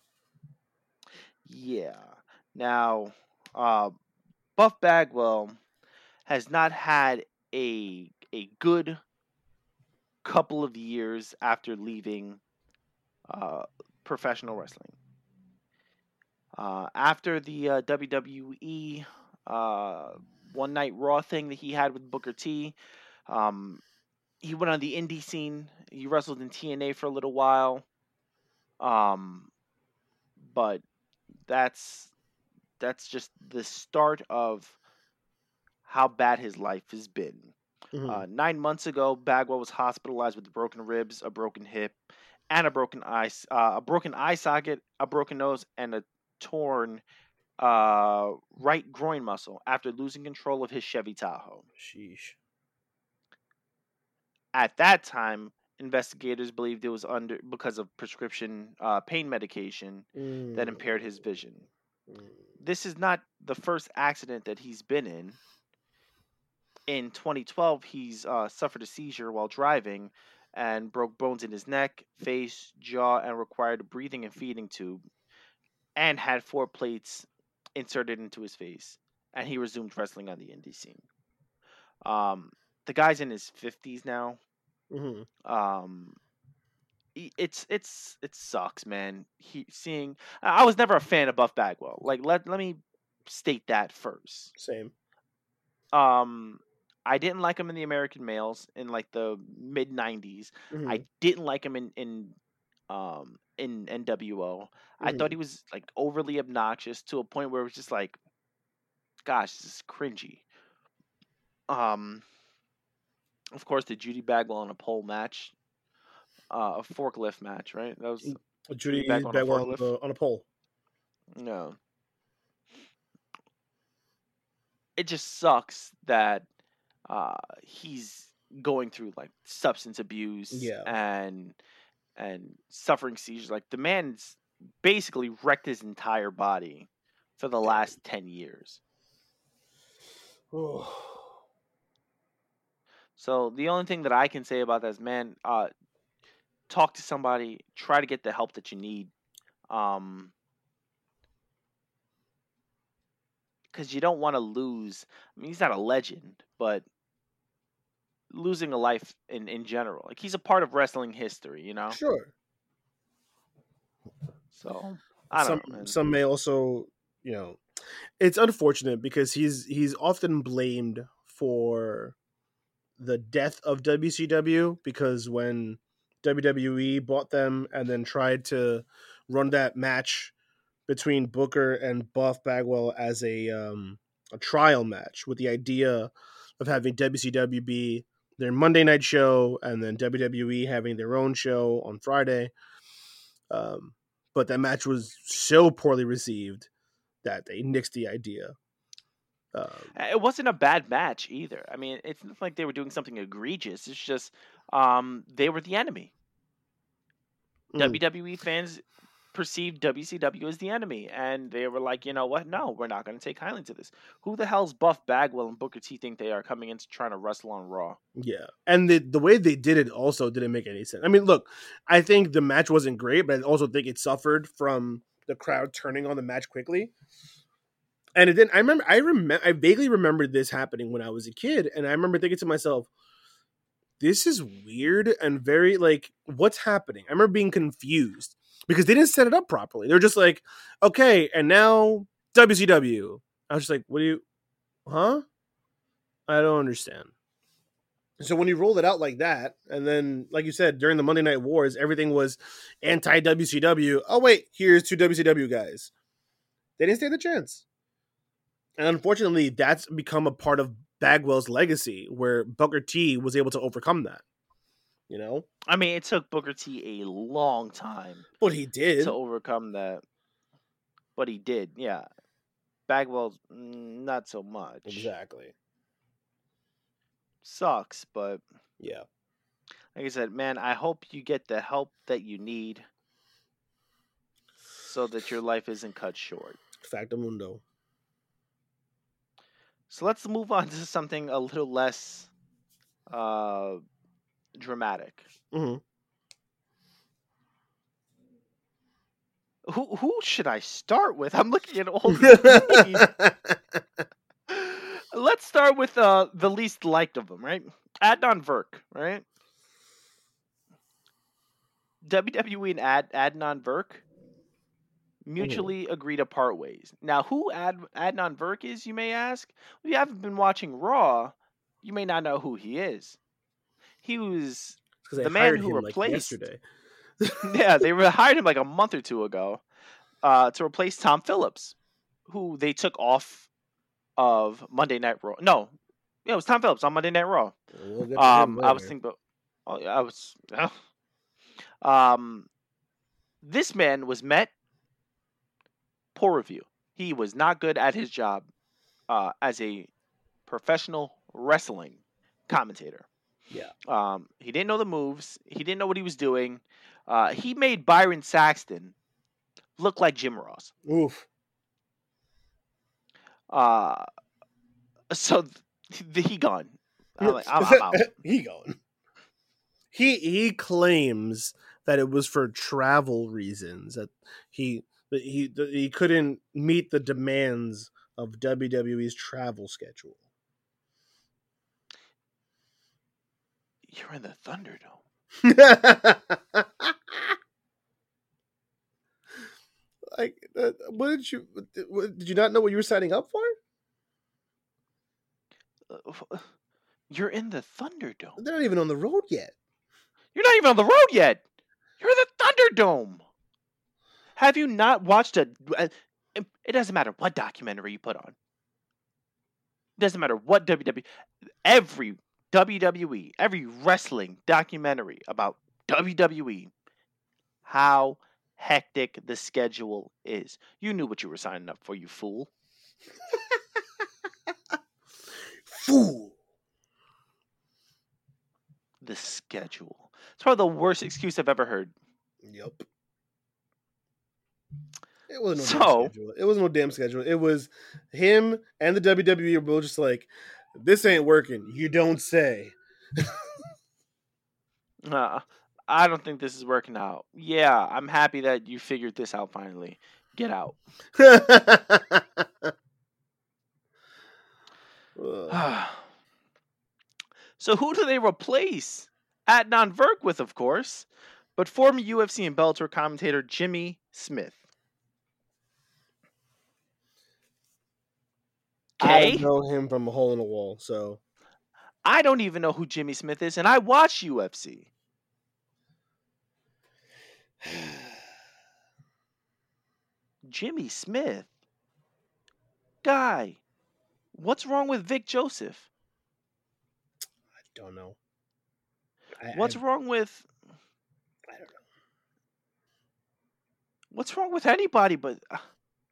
Yeah. Now, uh, Buff Bagwell has not had a a good couple of years after leaving uh, professional wrestling. Uh, after the uh, WWE uh, One Night Raw thing that he had with Booker T, um, he went on the indie scene. He wrestled in TNA for a little while. Um, but that's that's just the start of how bad his life has been. Mhm. Uh, nine months ago, Bagwell was hospitalized with broken ribs, a broken hip, and a broken eye, uh, a broken eye socket, a broken nose, and a torn uh, right groin muscle after losing control of his Chevy Tahoe. Sheesh. At that time, investigators believed it was under because of prescription uh, pain medication that Mm, impaired his vision. mm. This is not the first accident that he's been in. In 2012, he's uh, suffered a seizure while driving and broke bones in his neck, face, jaw, and required a breathing and feeding tube, and had four plates inserted into his face. And he resumed wrestling on the indie scene. Um, the guy's in his 50s now. Mhm. Um, it's it's it sucks, man. He seeing I was never a fan of Buff Bagwell. Like let let me state that first. Same. Um, I didn't like him in the American Males in like the mid '90s. Mhm. I didn't like him in in um in NWO. I thought Mhm. he was like overly obnoxious to a point where it was just like, gosh, this is cringy. Um, of course, the Judy Bagwell on a pole match, uh, a forklift match, right? That was Judy Bagwell on a Bagwell on, the, on a pole. no. It just sucks that uh, he's going through like substance abuse Yeah. and and suffering seizures. Like the man's basically wrecked his entire body for the last ten years. So the only thing that I can say about that is, man, uh, talk to somebody, try to get the help that you need, um, because you don't want to lose. I mean, he's not a legend, but losing a life in in general, like he's a part of wrestling history, you know. Sure. So I some don't know, man. some may also, you know, it's unfortunate because he's he's often blamed for the death of WCW because when WWE bought them and then tried to run that match between Booker and Buff Bagwell as a um, a trial match with the idea of having WCW be their Monday night show and then WWE having their own show on Friday. Um, but that match was so poorly received that they nixed the idea. Um, It wasn't a bad match either. I mean, it's not like they were doing something egregious. It's just um, they were the enemy. mm, WWE fans perceived WCW as the enemy, and they were like, you know what? No, we're not going to take kindly to this. Who the hell's Buff Bagwell and Booker T think they are coming in to trying to wrestle on Raw? yeah, and the the way they did it also didn't make any sense. I mean, look, I think the match wasn't great, but I also think it suffered from the crowd turning on the match quickly. And it didn't. I remember. I remember. I vaguely remember this happening when I was a kid, and I remember thinking to myself, "This is weird and very like what's happening." I remember being confused because they didn't set it up properly. They're just like, "Okay, and now WCW." I was just like, "What do you? Huh? I don't understand." So when you rolled it out like that, and then like you said during the Monday Night Wars, everything was anti WCW. Oh wait, here's two WCW guys. They didn't stand a chance. And unfortunately, that's become a part of Bagwell's legacy, where Booker T was able to overcome that. You know, I mean, it took Booker T a long time but he did. to overcome that, but he did. Yeah, Bagwell, mm, not so much. exactly. Sucks, but Yeah. like I said, man, I hope you get the help that you need, so that your life isn't cut short. Factamundo. So let's move on to something a little less uh, dramatic. hmm Who who should I start with? I'm looking at all these. [laughs] Let's start with uh, the least liked of them, right? Adnan Virk, right? WWE and Ad- Adnan Virk mutually agree to part ways. Now, who Ad- Adnan Virk is, you may ask? If you haven't been watching Raw, you may not know who he is. He was The man who replaced- yesterday. [laughs] yeah, they re- [laughs] hired him like a month or two ago uh, to replace Tom Phillips, who they took off of Monday Night Raw. No, yeah, it was Tom Phillips on Monday Night Raw. We'll Um, I was thinking. Oh, I was. um, this man was met poor review. He was not good at his job uh, as a professional wrestling commentator. Yeah. Um, he didn't know the moves. He didn't know what he was doing. Uh, he made Byron Saxton look like Jim Ross. Oof. Uh, so th- he gone. I'm, like, I'm, I'm out. [laughs] he going. He he claims that it was for travel reasons that he that he that he couldn't meet the demands of WWE's travel schedule. You're in the Thunderdome. [laughs] like, uh, what did you what, did you not know what you were signing up for? Uh, You're in the Thunderdome. They're not even on the road yet. You're not even on the road yet. You're in the Thunderdome. Have you not watched a? a- It doesn't matter what documentary you put on. It doesn't matter what WWE. Every WWE, every wrestling documentary about WWE, how hectic the schedule is. You knew what you were signing up for, you fool. [laughs] Fool. The schedule. It's probably the worst excuse I've ever heard. Yep. It wasn't no So- schedule. It wasn't no damn schedule. It was him and the WWE were both just like, "This ain't working." You don't say. [laughs] Uh, I don't think this is working out. Yeah, I'm happy that you figured this out finally. Get out. [sighs] So who do they replace? Adnan Virk with, of course, but former UFC and Bellator commentator Jimmy Smith. I know him from a hole in a wall, so I don't even know who Jimmy Smith is, and I watch UFC. [sighs] Jimmy Smith, guy, what's wrong with Vic Joseph? I don't know. I, What's I, wrong with I don't know. what's wrong with anybody? But uh,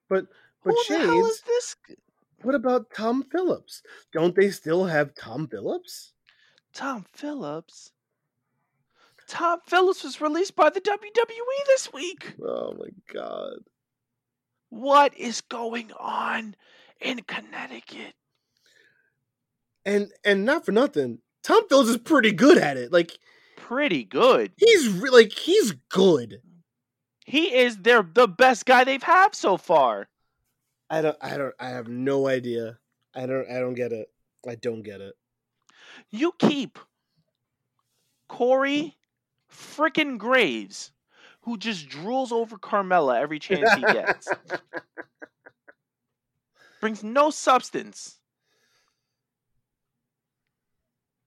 But but who the hell is this? What about Tom Phillips? Don't they still have Tom Phillips? Tom Phillips. Tom Phillips was released by the WWE this week. Oh my god. What is going on in Connecticut? And and not for nothing, Tom Phillips is pretty good at it. Like Pretty good. he's re- like he's good. He is their the best guy they've had so far. I don't I don't I have no idea. I don't I don't get it. I don't get it. You keep Corey frickin' Graves, who just drools over Carmella every chance he gets. [laughs] Brings no substance.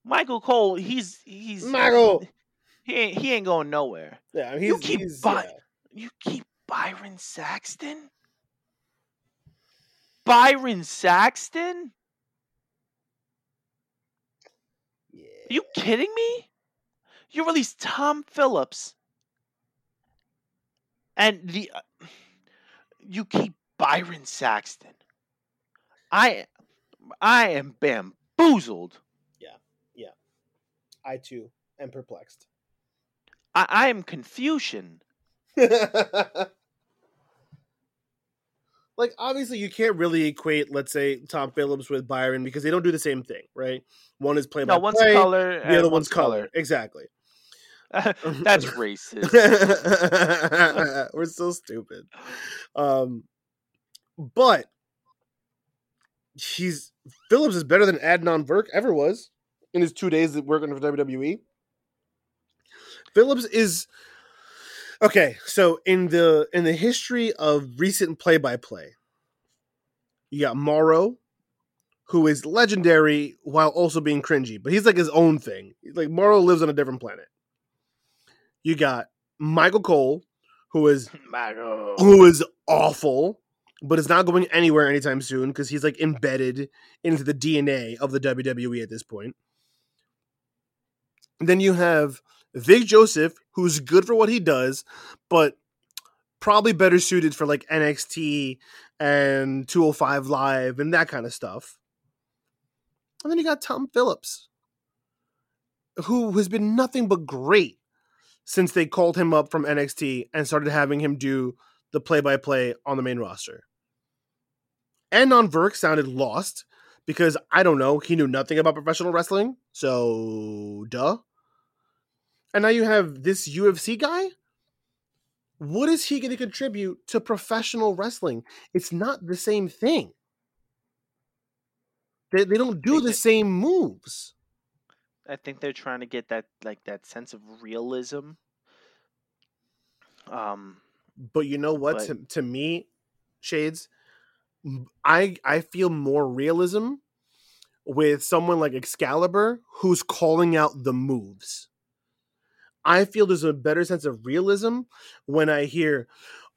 Michael Cole, he's he's Michael. He ain't he ain't going nowhere. Yeah, You keep bu- yeah. You keep Byron Saxton? Byron Saxton? yeah. Are you kidding me? You released Tom Phillips, and the uh, you keep Byron Saxton. I I am bamboozled. Yeah. Yeah. I too am perplexed. I, I am confusion. [laughs] like obviously you can't really equate, let's say, Tom Phillips with Byron because they don't do the same thing, right? One is play by No, one's play, color. the other one's color. Exactly. [laughs] That's racist. [laughs] We're so stupid. Um, but he's Phillips is better than Adnan Virk ever was in his two days of working for WWE. Phillips is okay. So in the in the history of recent play by play, you got Mauro, who is legendary while also being cringy, but he's like his own thing. Like Mauro lives on a different planet. You got Michael Cole, who is [laughs] Michael. who is awful, but is not going anywhere anytime soon because he's like embedded into the DNA of the WWE at this point. And then you have Vic Joseph, who's good for what he does, but probably better suited for like NXT and 205 Live and that kind of stuff. And then you got Tom Phillips, who has been nothing but great since they called him up from NXT and started having him do the play by play on the main roster. Adnan Virk sounded lost because I don't know, he knew nothing about professional wrestling. So, duh. And now you have this UFC guy. What is he going to contribute to professional wrestling? It's not the same thing. They, they don't do They the same moves. I think they're trying to get that like that sense of realism. Um, But you know what? But- To, to me, Shades, I I feel more realism with someone like Excalibur who's calling out the moves. I feel there's a better sense of realism when I hear,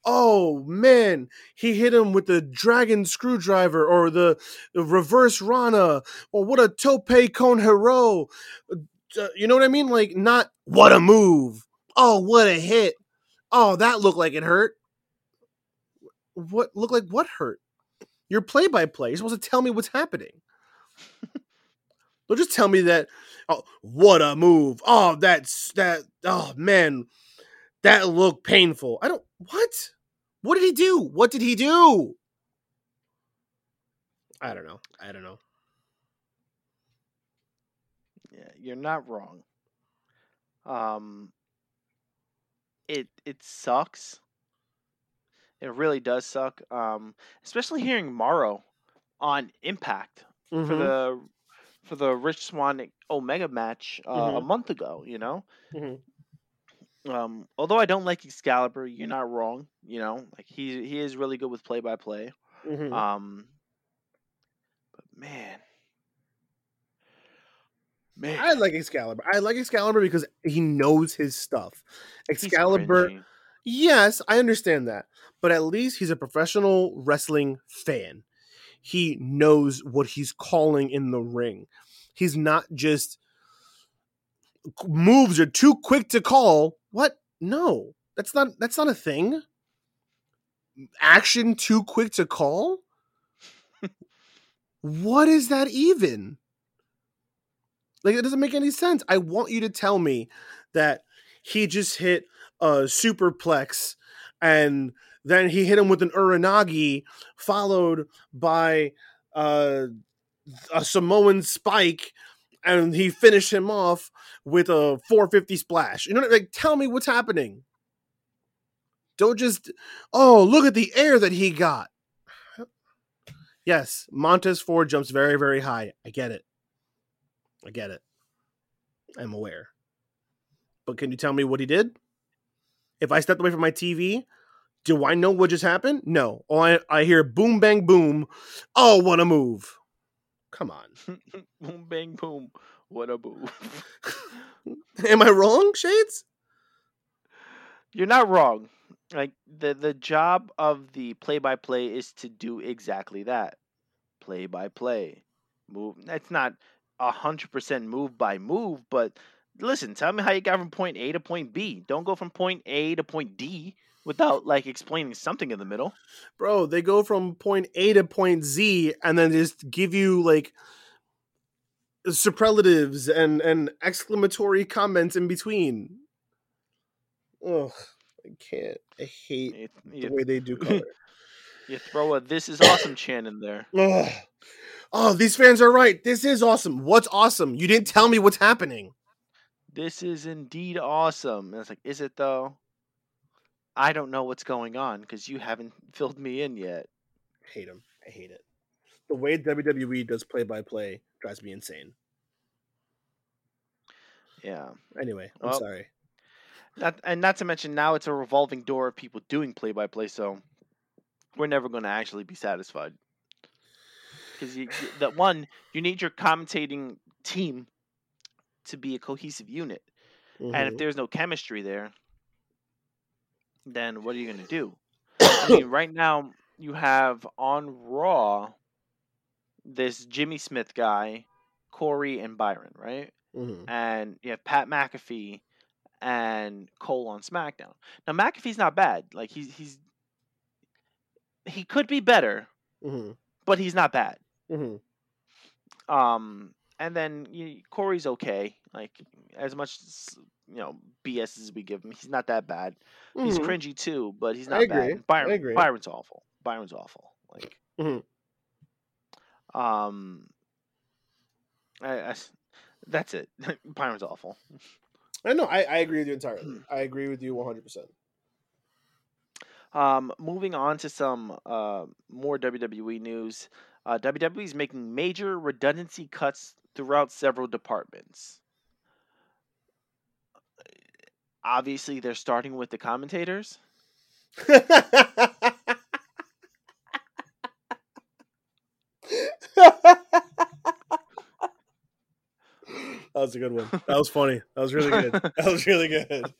"Oh man, he hit him with the dragon screwdriver or the, the reverse Rana or what a tope con hilo." Uh, You know what I mean? Like not what a move. Oh, what a hit. Oh, that looked like it hurt. What looked like what hurt? You're play by play. You're supposed to tell me what's happening. [laughs] Don't just tell me that. Oh, what a move! Oh, that's that. Oh man, that looked painful. I don't. What? What did he do? What did he do? I don't know. I don't know. yeah, you're not wrong. Um, it it sucks. It really does suck. Um, especially hearing Mauro on Impact for Mhm. the for the Rich Swann Omega match uh, a Mhm. month ago. You know, Mhm. um, although I don't like Excalibur, you're not wrong. You know, like he he is really good with play by play. Um, but man, man, I like Excalibur. I like Excalibur because he knows his stuff. Excalibur. Yes, I understand that. But at least he's a professional wrestling fan. He knows what he's calling in the ring. He's not just moves are too quick to call. What? No. That's not that's not a thing. Action too quick to call? [laughs] what is that even? Like it doesn't make any sense. I want you to tell me that he just hit a superplex and then he hit him with an uranage followed by uh, a Samoan spike and he finished him off with a 450 splash. You know, like tell me what's happening. Don't just oh look at the air that he got. Yes, Montez Ford jumps very very high. I get it. I get it. I'm aware. But can you tell me what he did? If I stepped away from my TV, do I know what just happened? No. Oh, I, I hear boom, bang, boom. Oh, what a move. Come on. [laughs] boom bang boom. What a boo. [laughs] Am I wrong, Shades? You're not wrong. Like the the job of the play by play is to do exactly that. Play by play. Move that's not a hundred percent move by move, but listen, tell me how you got from point A to point B. Don't go from point A to point D without like explaining something in the middle. Bro, they go from point A to point Z and then just give you like superlatives and, and exclamatory comments in between. Ugh, I can't. I hate You, the way they do color. [laughs] you throw a this is awesome chant in there. Ugh. Oh, these fans are right. This is awesome. What's awesome? You didn't tell me what's happening. This is indeed awesome. And it's like, is it though? I don't know what's going on because you haven't [laughs] filled me in yet. hate him. I hate it. The way WWE does play by play drives me insane. Yeah. Anyway, I'm Well, sorry. Not and not to mention now it's a revolving door of people doing play by play, so we're never going to actually be satisfied. Because that one, you need your commentating team to be a cohesive unit, and if Mhm. there's no chemistry there, then what are you going to do? I mean, [coughs] right now you have on Raw this Jimmy Smith guy, Corey and Byron, right? Mhm. and you have Pat McAfee and Cole on SmackDown. Now McAfee's not bad. Like he's he's he could be better, Mhm. but he's not bad. Mhm. Um and then you, Corey's okay. Like as much you know BS as we give him, he's not that bad. He's Mhm. cringy too, but he's I not agree. bad. Byron, I agree. Byron's awful. Byron's awful. Like, Mhm. um, I, I that's it. [laughs] Byron's awful. I know. I, I agree with you entirely. Hmm. I agree with you one hundred percent. Um, moving on to some uh, more WWE news. Uh, WWE is making major redundancy cuts throughout several departments. Obviously, they're starting with the commentators. That was a good one. That was funny. That was really good. [laughs] That was really good.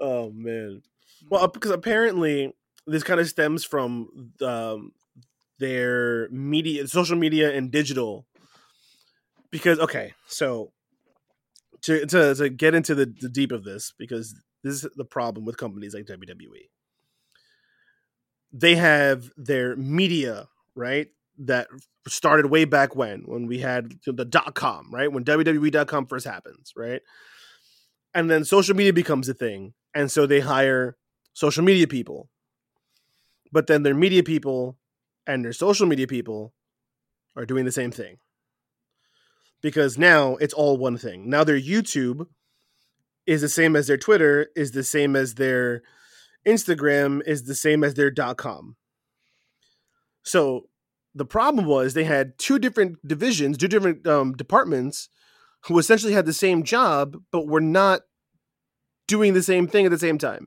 Oh man. Well, because apparently this kind of stems from um, their media, social media, and digital. Because okay, so to to, to get into the, the deep of this, because this is the problem with companies like WWE. They have their media, right? That started way back when, when we had the dot com, right? When WWE.com first happens, right? And then social media becomes a thing. And so they hire social media people. But then their media people and their social media people are doing the same thing. Because now it's all one thing. Now their YouTube is the same as their Twitter, is the same as their Instagram, is the same as their com. So the problem was they had two different divisions, two different um, departments who essentially had the same job, but were not doing the same thing at the same time.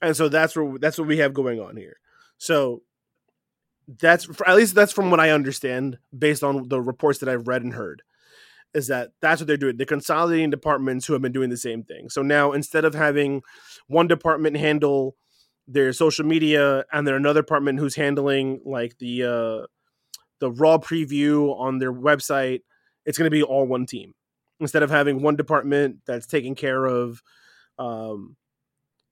And so that's where that's what we have going on here. So that's at least that's from what I understand based on the reports that I've read and heard is that that's what they're doing. They're consolidating departments who have been doing the same thing. So now instead of having one department handle their social media and then another department who's handling like the uh the raw preview on their website, it's going to be all one team instead of having one department that's taking care of um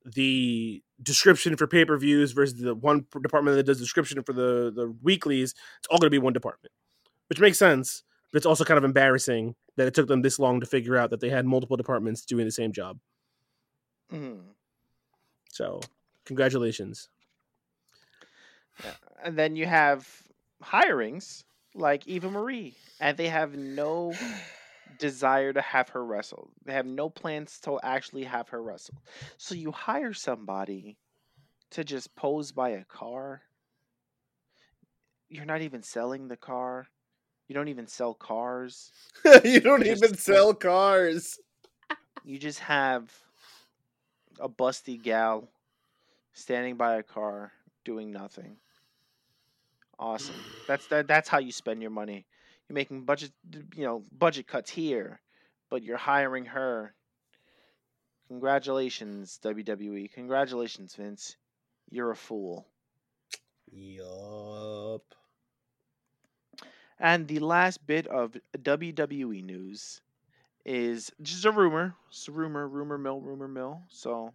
the description for pay-per-views versus the one department that does description for the the weeklies it's all going to be one department which makes sense but it's also kind of embarrassing that it took them this long to figure out that they had multiple departments doing the same job Mhm. so congratulations And then you have hirings like Eva Marie, and they have no desire to have her wrestle. They have no plans to actually have her wrestle. So you hire somebody to just pose by a car. You're not even selling the car. You don't even sell cars. [laughs] you don't Just even like- sell cars You just have a busty gal standing by a car doing nothing. Awesome. That's that, that's how you spend your money. You're making budget you know, budget cuts here, but you're hiring her. Congratulations, WWE. Congratulations, Vince. You're a fool. yup And the last bit of WWE news is just a rumor. It's a rumor, rumor mill, rumor mill. So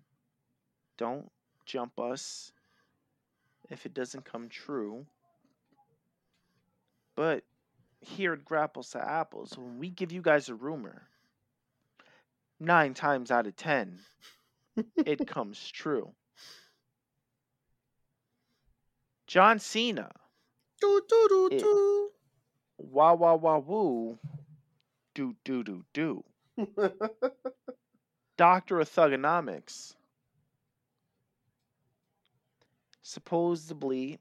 don't jump us if it doesn't come true. But here at Grapples to Apples, when we give you guys a rumor, nine times out of ten, it [laughs] comes true. John Cena do, do, do, It- do. Wah wah wah woo. Do do do do. [laughs] Doctor of Thuganomics. Supposedly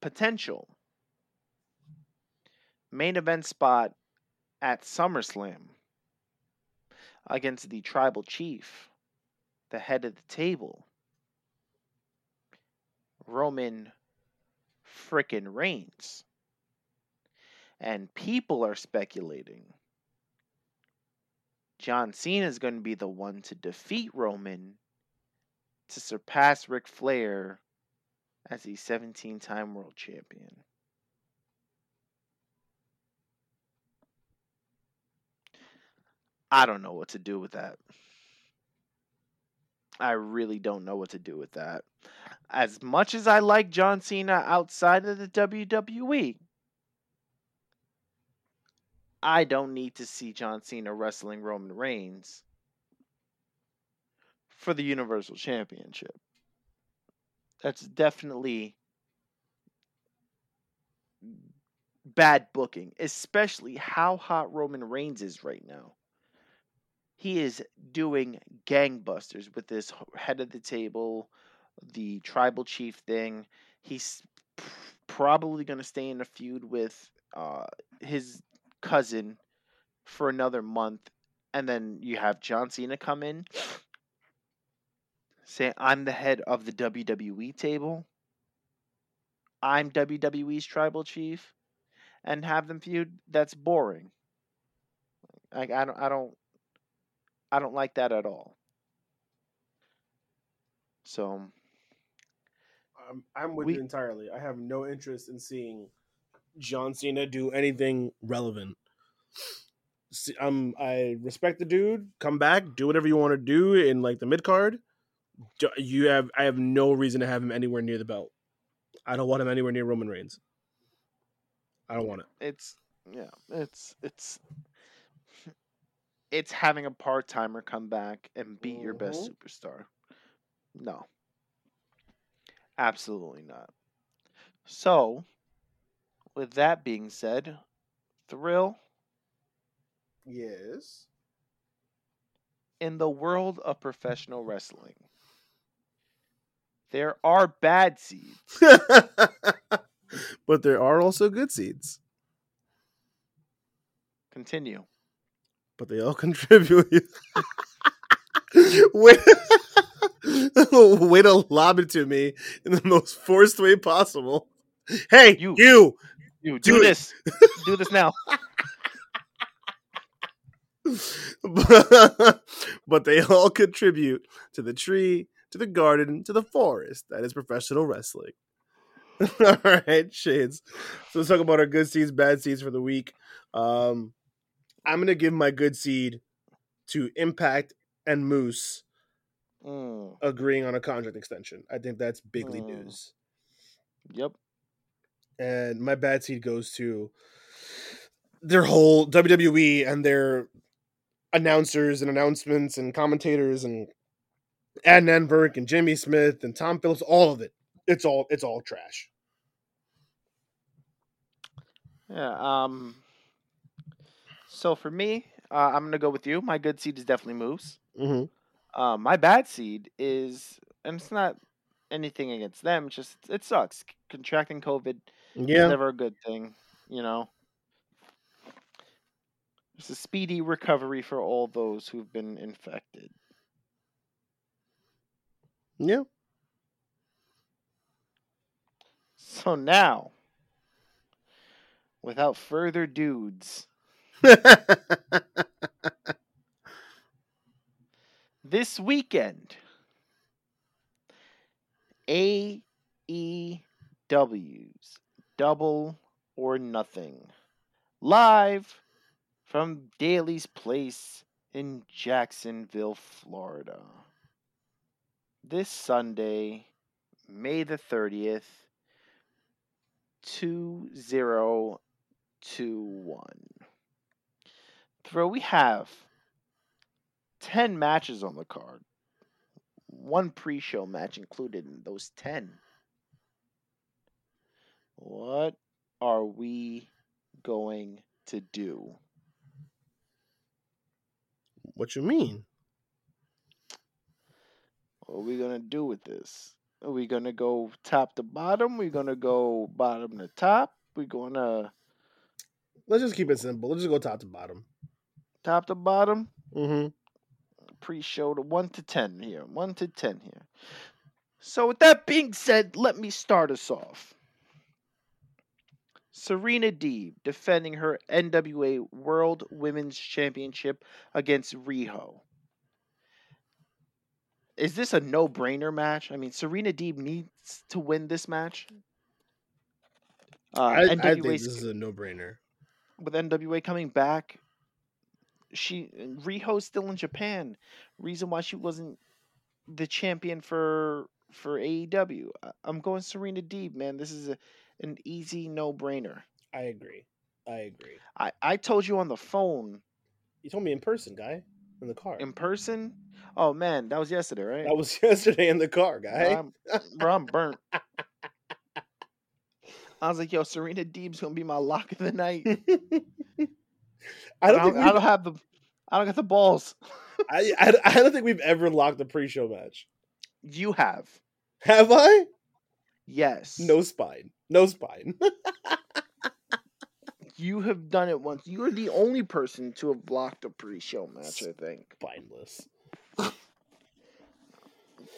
potential main event spot at SummerSlam against the tribal chief, the head of the table, Roman frickin' Reigns. And people are speculating John Cena is going to be the one to defeat Roman to surpass Ric Flair as the 17 time world champion. I don't know what to do with that. I really don't know what to do with that. As much as I like John Cena outside of the WWE, I don't need to see John Cena wrestling Roman Reigns for the Universal Championship. That's definitely bad booking, especially how hot Roman Reigns is right now. He is doing gangbusters with this head of the table, the tribal chief thing. He's probably going to stay in a feud with uh, his cousin for another month. And then you have John Cena come in, say, I'm the head of the WWE table. I'm WWE's tribal chief and have them feud, that's boring. Like I don't I don't I don't like that at all. So I'm, I'm with We- you entirely. I have no interest in seeing John Cena do anything relevant. See, um, I respect the dude. Come back, do whatever you want to do in like the mid card. You have, I have no reason to have him anywhere near the belt. I don't want him anywhere near Roman Reigns. I don't want it. it's yeah, it's it's it's having a part timer come back and beat your best mm-hmm. superstar. No. Absolutely not. So, with that being said, Thrill, Yes. in the world of professional wrestling, there are bad seeds. [laughs] but there are also good seeds. Continue. But they all [laughs] contribute. way, [laughs] way to lob it to me in the most forced way possible. Hey, You. you, You Do do, this. do this now. [laughs] but they all contribute to the tree, to the garden, to the forest. That is professional wrestling. all right, shades. So let's talk about our good seeds, bad seeds for the week. Um, I'm gonna give my good seed to Impact and Moose Mm, agreeing on a contract extension. I think that's bigly Mm. news. yep. And my bad seed goes to their whole WWE and their announcers and announcements and commentators and Adnan Virk and Jimmy Smith and Tom Phillips, all of it. It's all it's all trash. Yeah. Um. So for me, uh, I'm gonna go with you. My good seed is definitely Moose. Mm-hmm. Uh, my bad seed is, and it's not anything against them. It's just it sucks. Contracting COVID is Yeah, never a good thing. You know. It's a speedy recovery for all those who've been infected. yeah. So now, without further dudes, [laughs] this weekend, AEW's Double or Nothing, live from Daly's Place in Jacksonville, Florida. This Sunday, May the 30th, 2021. Throw, we have 10 matches on the card. One pre show match included in those 10. What are we going to do? what you mean? What are we going to do with this? Are we going to go top to bottom? we going to go bottom to top? we going to Let's just keep it simple. Let's just go top to bottom. Top to bottom? Mm-hmm. pre-show to 1 to 10 here 1 to 10 here so with that being said let me start us off serena deeb defending her nwa world women's championship against riho is this a no-brainer match i mean serena deeb needs to win this match uh, I, I think this is a no-brainer. with NWA coming back, she uh, Riho's still in Japan. Reason why she wasn't the champion for for AEW. I'm going Serena Deeb, man. This is a, an easy no brainer. I agree. I agree. I I told you on the phone You told me in person, guy, in the car. in person. Oh man, that was yesterday, right? that was [laughs] yesterday in the car, guy. I'm, [laughs] bro, I'm burnt. I was like, yo, Serena Deeb's gonna be my lock of the night. [laughs] I don't I don't, I don't have the I don't got the balls. [laughs] I, I, I don't think we've ever locked a pre-show match. You have. Have I? Yes. No spine. No spine. [laughs] You have done it once. You are the only person to have blocked a pre-show match, I think. Spineless.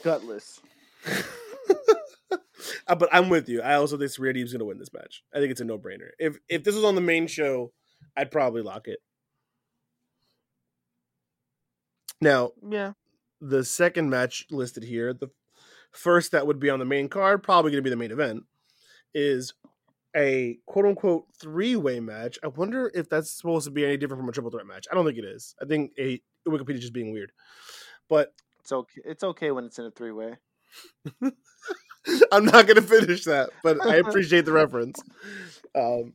Gutless. [laughs] Uh, but I'm with you. I also think Serena Deeb's gonna win this match. I think it's a no-brainer. If if this was on the main show, I'd probably lock it. Now, Yeah. the second match listed here, the first that would be on the main card, probably going to be the main event, is a quote unquote three way match. I wonder if that's supposed to be any different from a triple threat match. I don't think it is. I think a Wikipedia just being weird. But It's okay. It's okay when it's in a three-way. [laughs] I'm not going to finish that, but I [laughs] appreciate the reference. Um,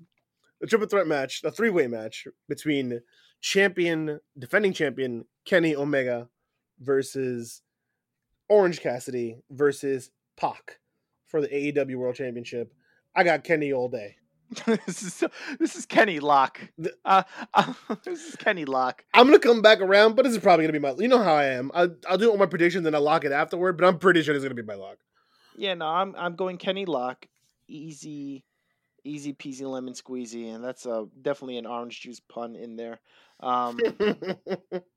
the triple threat match, the three way match between champion, defending champion Kenny Omega versus Orange Cassidy versus Pac for the AEW World Championship. I got Kenny all day. [laughs] this is so, this is Kenny Lock. Uh, uh, [laughs] this is Kenny Lock. I'm gonna come back around, but this is probably gonna be my. You know how I am. I, I'll do all my predictions and I'll lock it afterward. But I'm pretty sure this is gonna be my lock. Yeah, no, I'm I'm going Kenny Lock. Easy, easy peasy lemon squeezy, and that's uh, definitely an orange juice pun in there. Um, [laughs]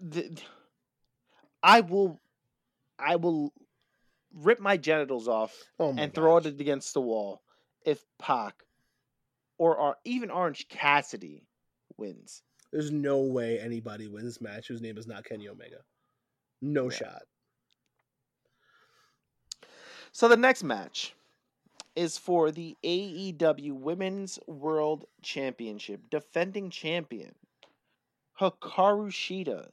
the, I will, I will rip my genitals off oh my and throw it against the wall if Pac or, or even Orange Cassidy wins. There's no way anybody wins this match whose name is not Kenny Omega. No Yeah. shot. So the next match is for the AEW Women's World Championship. Defending champion Hikaru Shida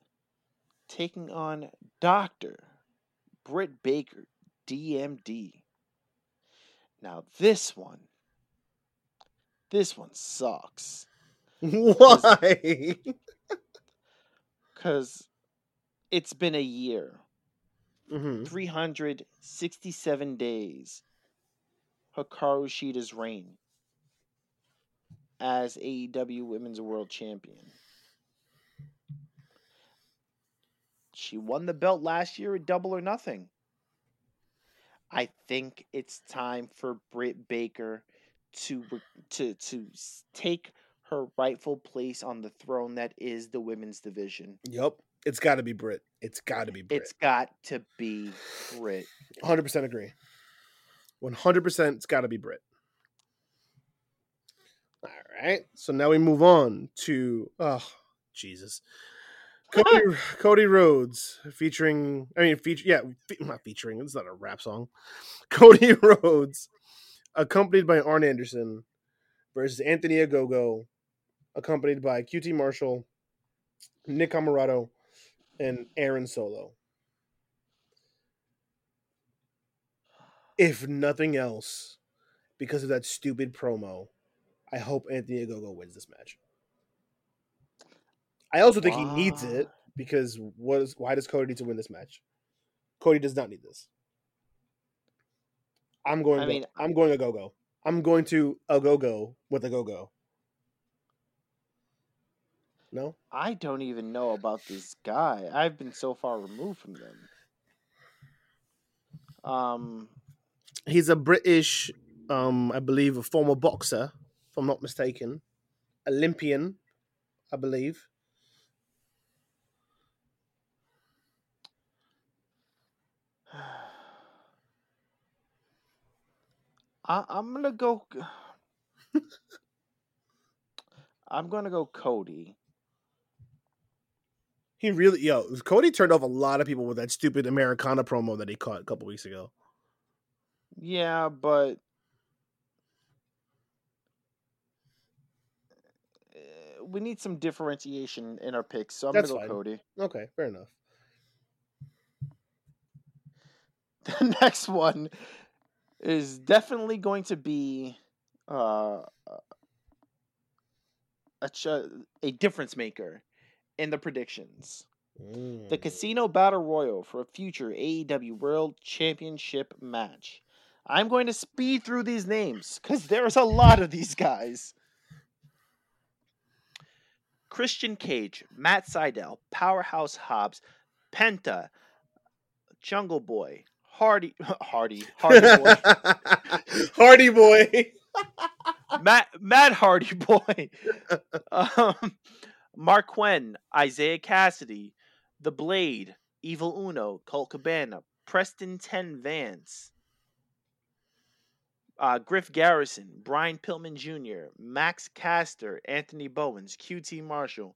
taking on Dr. Britt Baker, DMD. Now this one, this one sucks Why? [laughs] because it's been a year. hmm 367 days Hikaru Shida's reign as AEW Women's World Champion. She won the belt last year at Double or Nothing. I think it's time for Britt Baker to to to take her rightful place on the throne that is the women's division. Yep. It's got to be Brit. It's got to be Brit. It's got to be Britt. 100% agree. 100% it's got to be Brit. All right. So now we move on to oh Jesus. Cody, Cody Rhodes featuring I mean feature yeah, fe- not featuring, it's not a rap song. [laughs] Cody Rhodes accompanied by Arn Anderson versus Anthony Ogogo accompanied by QT Marshall, Nick Comoroto and Aaron Solo. if nothing else, because of that stupid promo, I hope Anthony Ogogo wins this match. I also think he needs it because what is why does Cody need to win this match? Cody does not need this. I'm going. I go- mean- I'm going a go go. I'm going to a go go with a go go. No, I don't even know about this guy. I've been so far removed from them. Um, he's a British, um, I believe, a former boxer, if I'm not mistaken, Olympian, I believe. I, I'm gonna go. I'm gonna go Cody. He really, yo, Cody turned off a lot of people with that stupid Americana promo that he caught a couple weeks ago. Yeah, but uh, we need some differentiation in our picks, so I'm That's gonna go fine. Cody. Okay, fair enough. [laughs] The next one is definitely going to be uh, a ch- a difference maker in the predictions. Mm. The Casino Battle Royal for a future AEW World Championship match. I'm going to speed through these names because there's a lot of these guys. Christian Cage, Matt Sydal, Powerhouse Hobbs, Penta, Jungle Boy, [laughs] Hardy, Hardy, Hardy [laughs] Boy, Hardy boy. [laughs] Matt, Matt Hardy Boy, um, Marq Quen, Isiah Kassidy, The Blade, Evil Uno, Colt Cabana, Preston Ten Vance, uh, Griff Garrison, Brian Pillman Jr., Max Caster, Anthony Bowens, QT Marshall,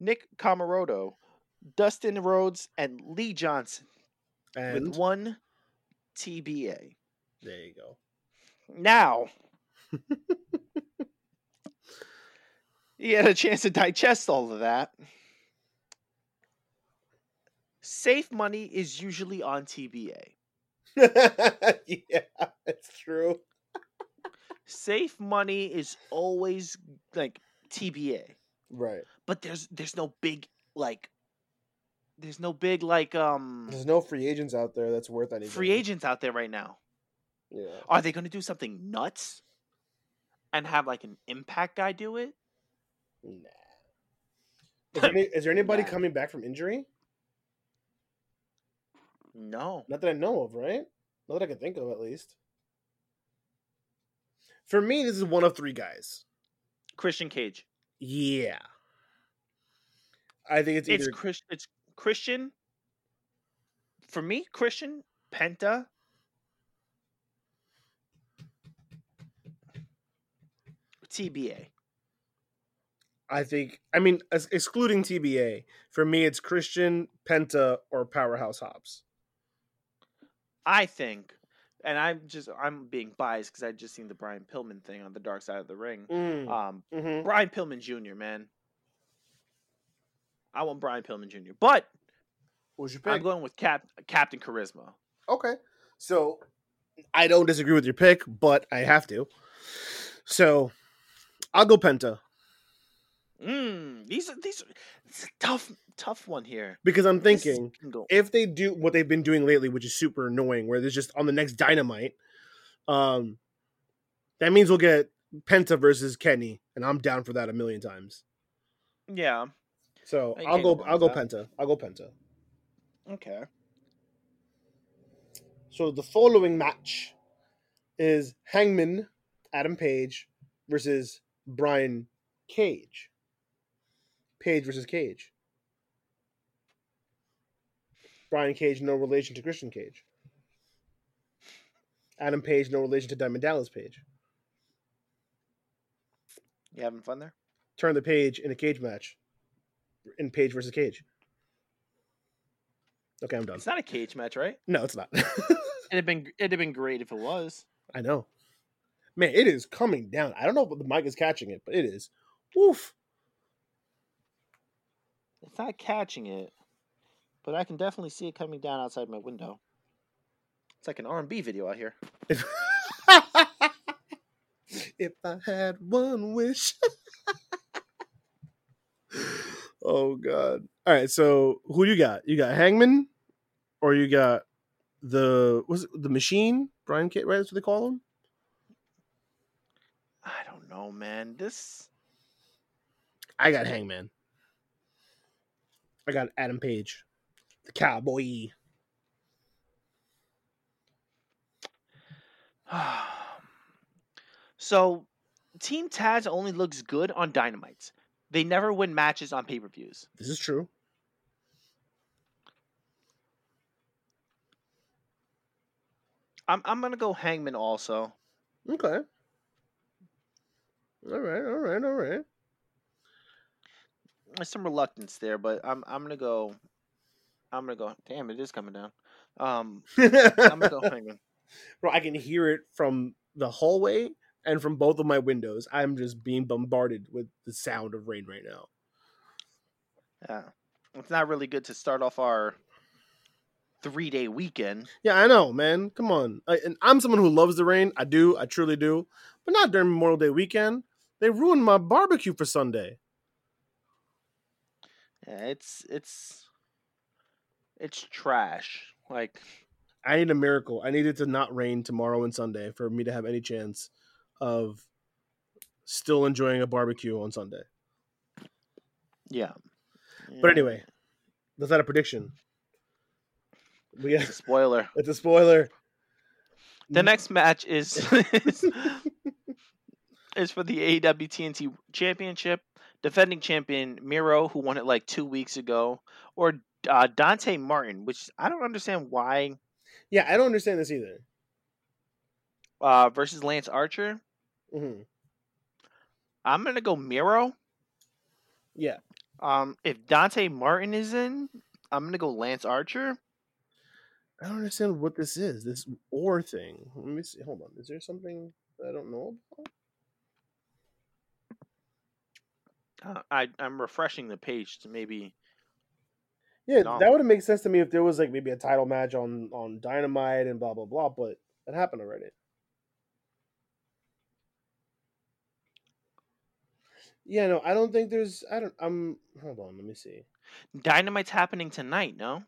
Nick Comoroto, Dustin Rhodes, and Lee Johnson And with one TBA. there you go. Now, [laughs] he had a chance to digest all of that. Safe money is usually on TBA. [laughs] yeah, it's true. Safe money is always like TBA. Right. But there's there's no big like there's no big like um There's no free agents out there that's worth anything. free agents out there right now. Yeah. Are they going to do something nuts and have like an impact guy do it? Nah. Is there, any, is there [laughs] anybody Nah. coming back from injury? No. Not that I know of, right? Not that I can think of, at least. For me, this is one of three guys. Christian Cage. Yeah. I think it's either... It's Chris. It's Christian. For me, Christian Penta. TBA. I think I mean excluding TBA, for me it's Christian, Penta, or Powerhouse Hobbs. I think, and I'm just I'm being biased because I just seen the Brian Pillman thing on the Dark Side of the Ring. Mm. Um, hmm Brian Pillman Jr. Man, I want Brian Pillman Jr. But What's your pick? I'm going with Cap Captain Charisma. Okay. So I don't disagree with your pick, but I have to. So I'll go Penta Mm, these are these are it's a tough tough one here. because I'm thinking if they do what they've been doing lately, which is super annoying, where there's just on the next dynamite, um, that means we'll get Penta versus Kenny, and I'm down for that a million times. yeah. So oh, I I'll go. go I'll go Penta. I'll go Penta. Okay. So the following match is Hangman Adam Page versus Brian Cage. Page versus Cage. Brian Cage, no relation to Christian Cage. Adam Page, no relation to Diamond Dallas Page. You having fun there? Turn the page in a cage match. In Page versus Cage. Okay, I'm done. It's not a cage match, right? No, it's not. [laughs] It'd have been it'd have been great if it was. I know. Man, it is coming down. I don't know if the mic is catching it, but it is. Woof. It's not catching it, but I can definitely see it coming down outside my window. It's like an R and B video out here. [laughs] if I had one wish. [laughs] oh god. All right, so who you got? You got Hangman or you got the was it the machine? Brian Kit, right? That's what they call him? I don't know, man. This I got Hangman. I got Adam Page. The cowboy. [sighs] so Team Taz only looks good on Dynamites. They never win matches on pay per views. This is true. I'm I'm gonna go Hangman also. Okay. All right, all right, all right. There's some reluctance there, but I'm I'm gonna go. I'm gonna go. Damn, it is coming down. Um, I'm gonna go [laughs] Hangman. Bro, I can hear it from the hallway and from both of my windows. I'm just being bombarded with the sound of rain right now. Yeah, it's not really good to start off our three day weekend. Yeah, I know, man. Come on. I, and I'm someone who loves the rain. I do. I truly do. But not during Memorial Day weekend. They ruined my barbecue for Sunday. Yeah, it's it's it's trash. Like I need a miracle. I need it to not rain tomorrow and Sunday for me to have any chance of still enjoying a barbecue on Sunday. yeah. But anyway, that's not a prediction. We It's a spoiler. [laughs] it's a spoiler. The next match is is, [laughs] [laughs] is for the AEW TNT Championship. Defending champion Miro, who won it like two weeks ago, or uh, Dante Martin, which I don't understand why, Yeah, I don't understand this either. uh, versus Lance Archer. Hmm I'm gonna go Miro. Yeah, Um, if Dante Martin is in, I'm gonna go Lance Archer. I don't understand what this is. This or thing. Let me see. Hold on. Is there something that I don't know about? Uh, I I'm refreshing the page to maybe. Yeah, No. that would have made sense to me if there was like maybe a title match on on Dynamite and blah blah blah. But that happened already. Yeah, no, I don't think there's. I don't. I'm. Hold on. Let me see. Dynamite's happening tonight, no?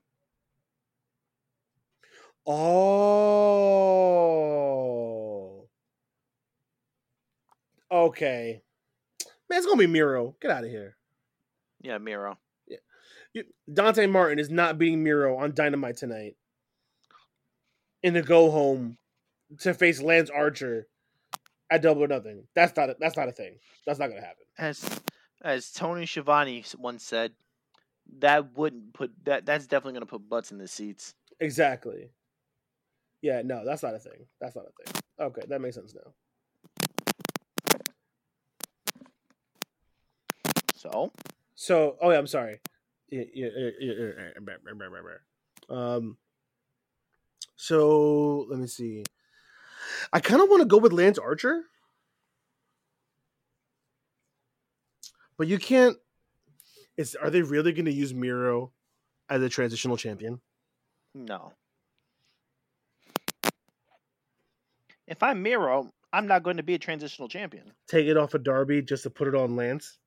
Oh. Okay. Man, it's gonna be Miro. Get out of here. Yeah, Miro. You- Dante Martin is not beating Miro on Dynamite tonight. In the go home to face Lance Archer at Double or Nothing. That's not a, that's not a thing. That's not gonna happen. As as Tony Schiavone once said, that wouldn't put that. That's definitely gonna put butts in the seats. Exactly. Yeah, no, that's not a thing. That's not a thing. Okay, that makes sense now. So, so oh yeah, I'm sorry. Um, so let me see. I kind of want to go with Lance Archer, but you can't. Is are they really going to use Miro as a transitional champion? no. If I'm Miro, I'm not going to be a transitional champion. Take it off of Darby just to put it on Lance?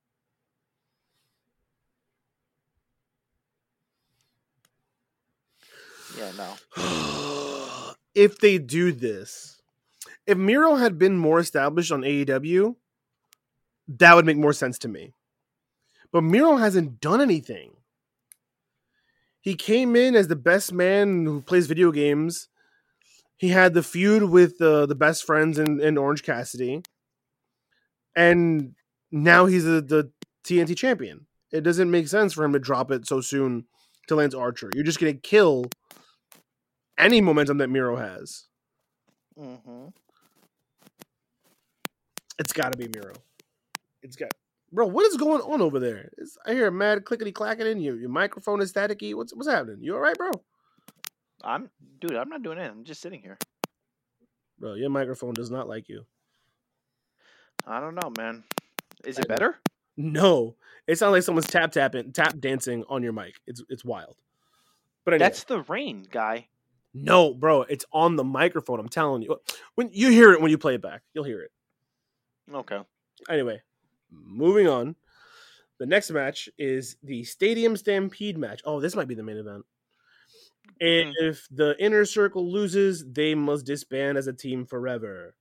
Yeah, no. [sighs] if they do this, if Miro had been more established on AEW, that would make more sense to me. But Miro hasn't done anything. He came in as the best man who plays video games. He had the feud with uh, the best friends in, in Orange Cassidy. And now he's the, the TNT champion. It doesn't make sense for him to drop it so soon to Lance Archer. You're just going to kill any momentum that Miro has. hmm It's got to be Miro. It's got, bro. What is going on over there? It's, I hear a mad clickety clacking in you. Your microphone is staticky. What's what's happening? You all right, bro? I'm, dude. I'm not doing it. I'm just sitting here. Bro, your microphone does not like you. I don't know, man. Is I it know. better? No, it sounds like someone's tap tapping, tap dancing on your mic. It's it's wild. But anyway, That's the rain, guy. no, bro. It's on the microphone. I'm telling you. When you hear it when you play it back, you'll hear it. Okay. Anyway, moving on. The next match is the Stadium Stampede match. Oh, this might be the main event. Mhm. If the inner circle loses, they must disband as a team forever.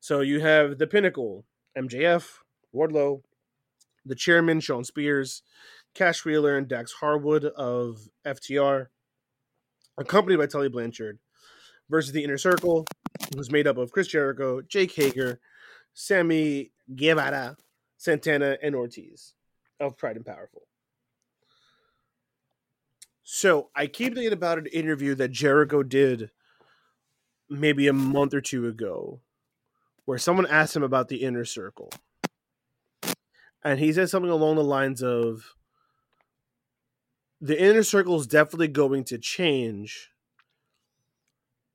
So you have the Pinnacle, MJF, Wardlow, the chairman, Shawn Spears, Cash Wheeler, and Dax Harwood of FTR, accompanied by Tully Blanchard, versus the inner circle, who's made up of Chris Jericho, Jake Hager, Sammy Guevara, Santana, and Ortiz of Pride and Powerful. So I keep thinking about an interview that Jericho did maybe a month or two ago, where someone asked him about the inner circle. And he said something along the lines of the inner circle is definitely going to change.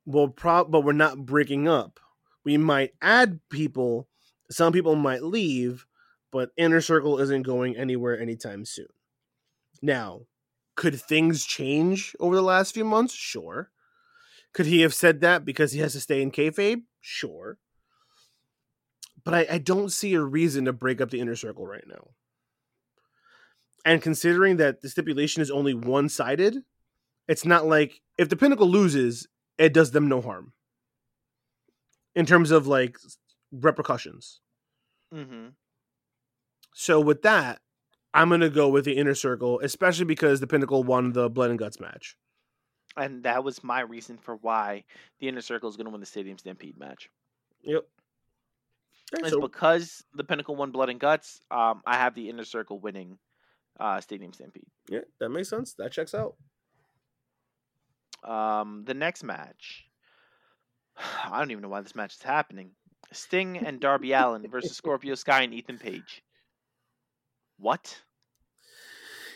Well, pro- but we're not breaking up. We might add people, some people might leave, but inner circle isn't going anywhere anytime soon. Now, could things change over the last few months? Sure. Could he have said that because he has to stay in kayfabe? Sure. but I, I don't see a reason to break up the inner circle right now. And considering that the stipulation is only one sided, it's not like if the pinnacle loses, it does them no harm in terms of like repercussions. Mm-hmm. So with that, I'm gonna go with the inner circle, especially because the pinnacle won the blood and guts match. And that was my reason for why the inner circle is going to win the Stadium Stampede match. Yep. It's because the Pinnacle won Blood and Guts. Um, I have the inner circle winning uh, Stadium Stampede. yeah, that makes sense. That checks out. Um, the next match, [sighs] I don't even know why this match is happening. Sting and Darby Allin versus Scorpio Sky and Ethan Page. What?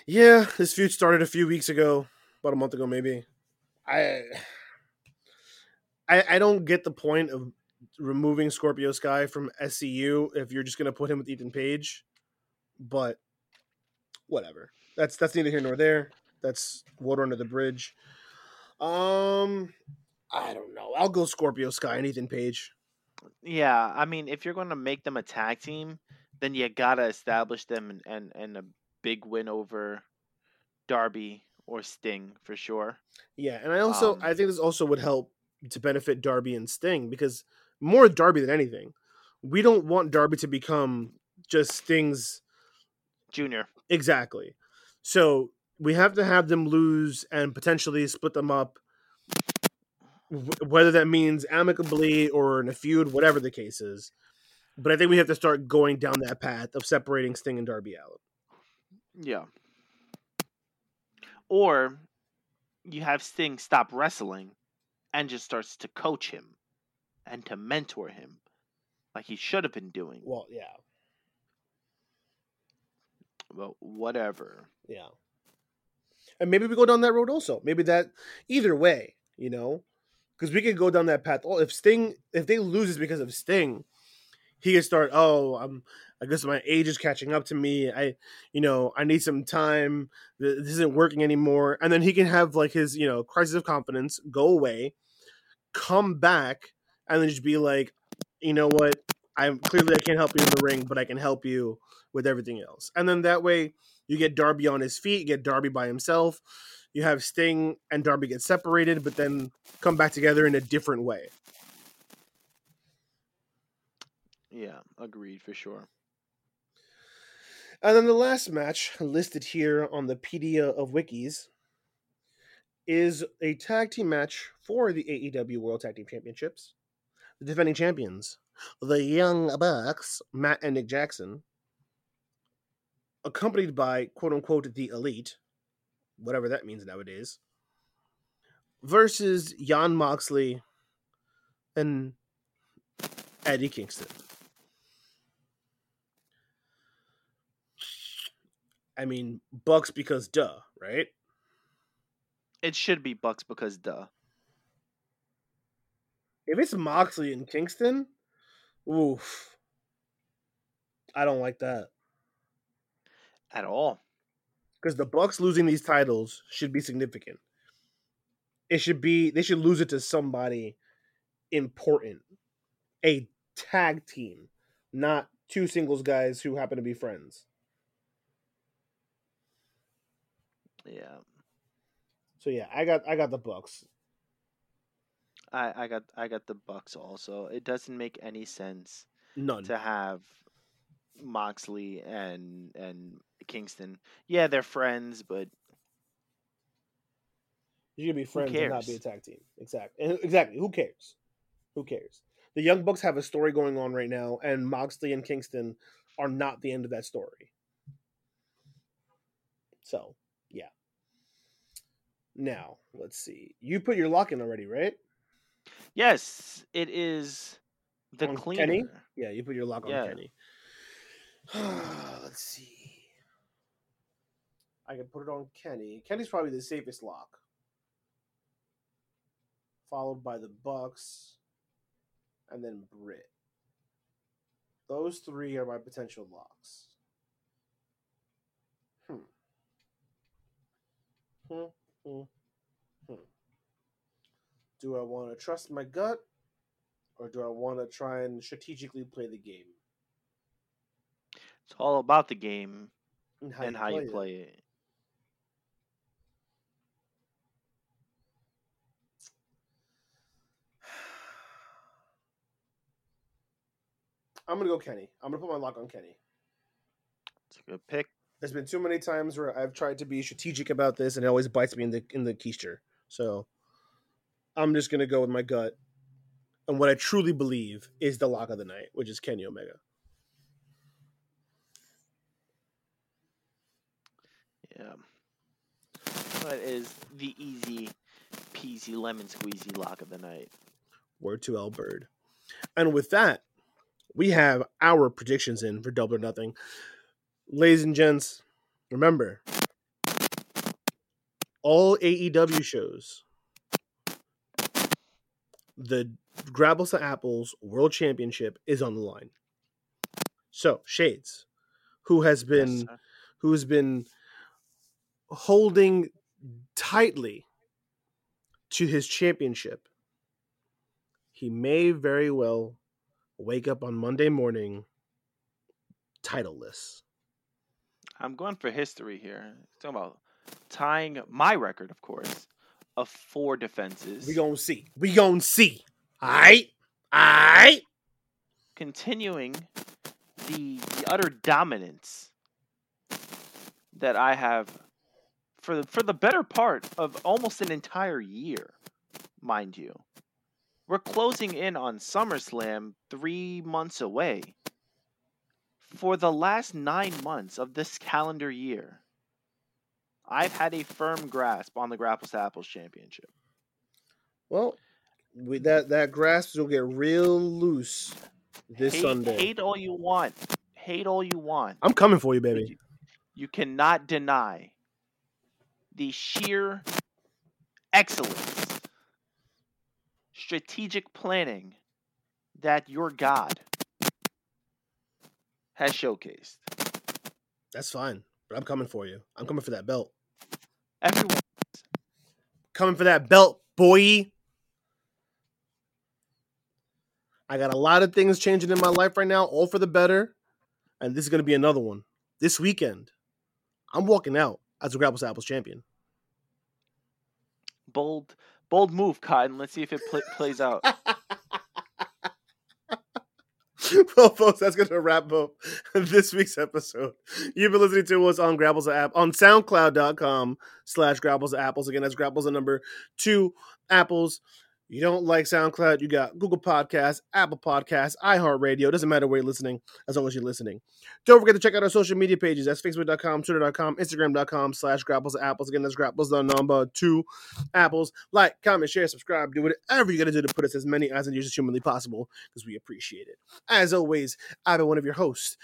Yeah, this feud started a few weeks ago, about a month ago, maybe. I, I, I don't get the point of removing Scorpio Sky from SCU if you're just gonna put him with Ethan Page, but whatever. That's that's neither here nor there. That's water under the bridge. Um, I don't know. I'll go Scorpio Sky and Ethan Page. Yeah, I mean, if you're going to make them a tag team, then you gotta establish them and and, and a big win over Darby or Sting for sure. Yeah, and I also Um, I think this also would help to benefit Darby and Sting because more Darby than anything. We don't want Darby to become just Sting's Junior. exactly. So we have to have them lose and potentially split them up, whether that means amicably or in a feud, whatever the case is. But I think we have to start going down that path of separating Sting and Darby out. Yeah. Or you have Sting stop wrestling and just starts to coach him and to mentor him like he should have been doing. Well, yeah, Well, whatever. yeah. And maybe we go down that road also. Maybe that either way, you know, because we could go down that path. Oh, if Sting, if they lose it's because of Sting, he could start. Oh, I'm. I guess my age is catching up to me. I, you know, I need some time. This isn't working anymore. And then he can have like his, you know, crisis of confidence, go away, come back, and then just be like, you know what? I'm clearly I can't help you in the ring, but I can help you with everything else. And then that way you get Darby on his feet, you get Darby by himself. You have Sting and Darby get separated, but then come back together in a different way. Yeah, agreed for sure. And then the last match listed here on the Pedia of Wikis is a tag team match for the AEW World Tag Team Championships. The defending champions, the Young Bucks, Matt and Nick Jackson, accompanied by quote unquote the Elite, whatever that means nowadays, versus Jon Moxley and Eddie Kingston. I mean, Bucks because duh, right? It should be Bucks because duh. If it's Moxley and Kingston, oof. I don't like that. At all. Because the Bucks losing these titles should be significant. It should be they should lose it to somebody important. A tag team, not two singles guys who happen to be friends. Yeah. So yeah, I got I got the Bucks. I, I got I got the Bucks also. It doesn't make any sense None. to have Moxley and and Kingston. Yeah, they're friends, but You can be friends and not be a tag team. Exactly. Exactly. Who cares? Who cares? The Young Bucks have a story going on right now, and Moxley and Kingston are not the end of that story. So, yeah. Now, let's see. You put your lock in already, right? yes, it is the On cleaner. Kenny? Yeah, you put your lock on Yeah. Kenny. [sighs] let's see. I can put it on Kenny. Kenny's probably the safest lock. Followed by the Bucks and then Britt. Those three are my potential locks. Hmm. Hmm. Hmm. Hmm. Do I want to trust my gut or do I want to try and strategically play the game? It's all about the game And and how you it? play it. I'm gonna go Kenny. I'm gonna put my lock on Kenny. It's a good pick. There's been too many times where I've tried to be strategic about this, and it always bites me in the in the keister. So I'm just gonna go with my gut and what I truly believe is the lock of the night, which is Kenny Omega. Yeah. That is the easy peasy lemon squeezy lock of the night. Word to L Bird. And with that, we have our predictions in for Double or Nothing. Ladies and gents, remember all AEW shows, the Grapples to Apples World Championship is on the line. So, Shades, who has been Yes, who's been holding tightly to his championship, he may very well wake up on Monday morning titleless. I'm going for history here. Talking about tying my record, of course, of four defenses. We gonna see. We gonna see. Alright? Alright? continuing the the utter dominance that I have for the for the better part of almost an entire year, mind you. We're closing in on SummerSlam three months away. For the last nine months of this calendar year, I've had a firm grasp on the Grapples to Apples Championship. Well, we, that that grasp will get real loose this hate, Sunday. hate all you want. Hate all you want. I'm coming for you, baby. You, you cannot deny the sheer excellence, strategic planning that your God has showcased. That's fine. But I'm coming for you. I'm coming for that belt. Everyone, Coming for that belt, boy. I got a lot of things changing in my life right now, all for the better. And this is going to be another one. This weekend, I'm walking out as a Grapples to Apples champion. bold, bold move, Cotton. Let's see if it pl- plays out. [laughs] [laughs] well, folks, that's going to wrap up [laughs] this week's episode. You've been listening to us on Grapples of App on SoundCloud.com slash Grapples of Apples. Again, that's Grapples the number two apples. You don't like SoundCloud, you got Google Podcasts, Apple Podcasts, iHeartRadio. Doesn't matter where you're listening, as long as you're listening. Don't forget to check out our social media pages. That's Facebook.com, Twitter.com, Instagram.com slash Grapples Apples. Again, that's Grapples the number two apples. Like, comment, share, subscribe, do whatever you got to do to put us as many eyes and ears as humanly possible because we appreciate it. As always, I've been one of your hosts,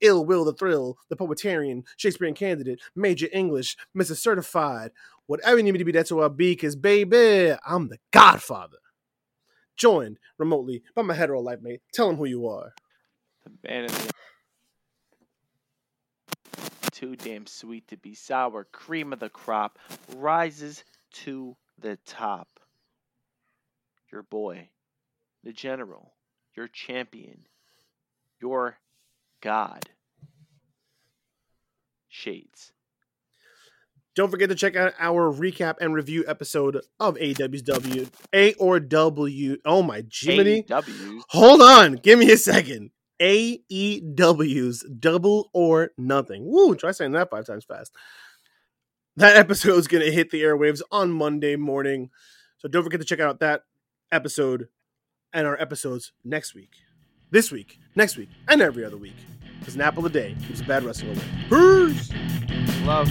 Ill Will the Thrill, the Poetarian, Shakespearean Candidate, Major English, Mr. Certified, whatever you need me to be, that's who I'll be, because baby, I'm the Godfather. Joined remotely by my hetero life mate. Tell him who you are. The man in the too damn sweet to be sour, cream of the crop, rises to the top. Your boy, the general, your champion, your god. Shades. Don't forget to check out our recap and review episode of AW's W. A or W. Oh my Jiminy. AEW. Hold on. Give me a second. AEW's Double or Nothing. Woo, try saying that five times fast. That [laughs] episode is going to hit the airwaves on Monday morning. So don't forget to check out that episode and our episodes next week. This week, next week, and every other week. Because an apple a day keeps a bad wrestling away. Peace! Love.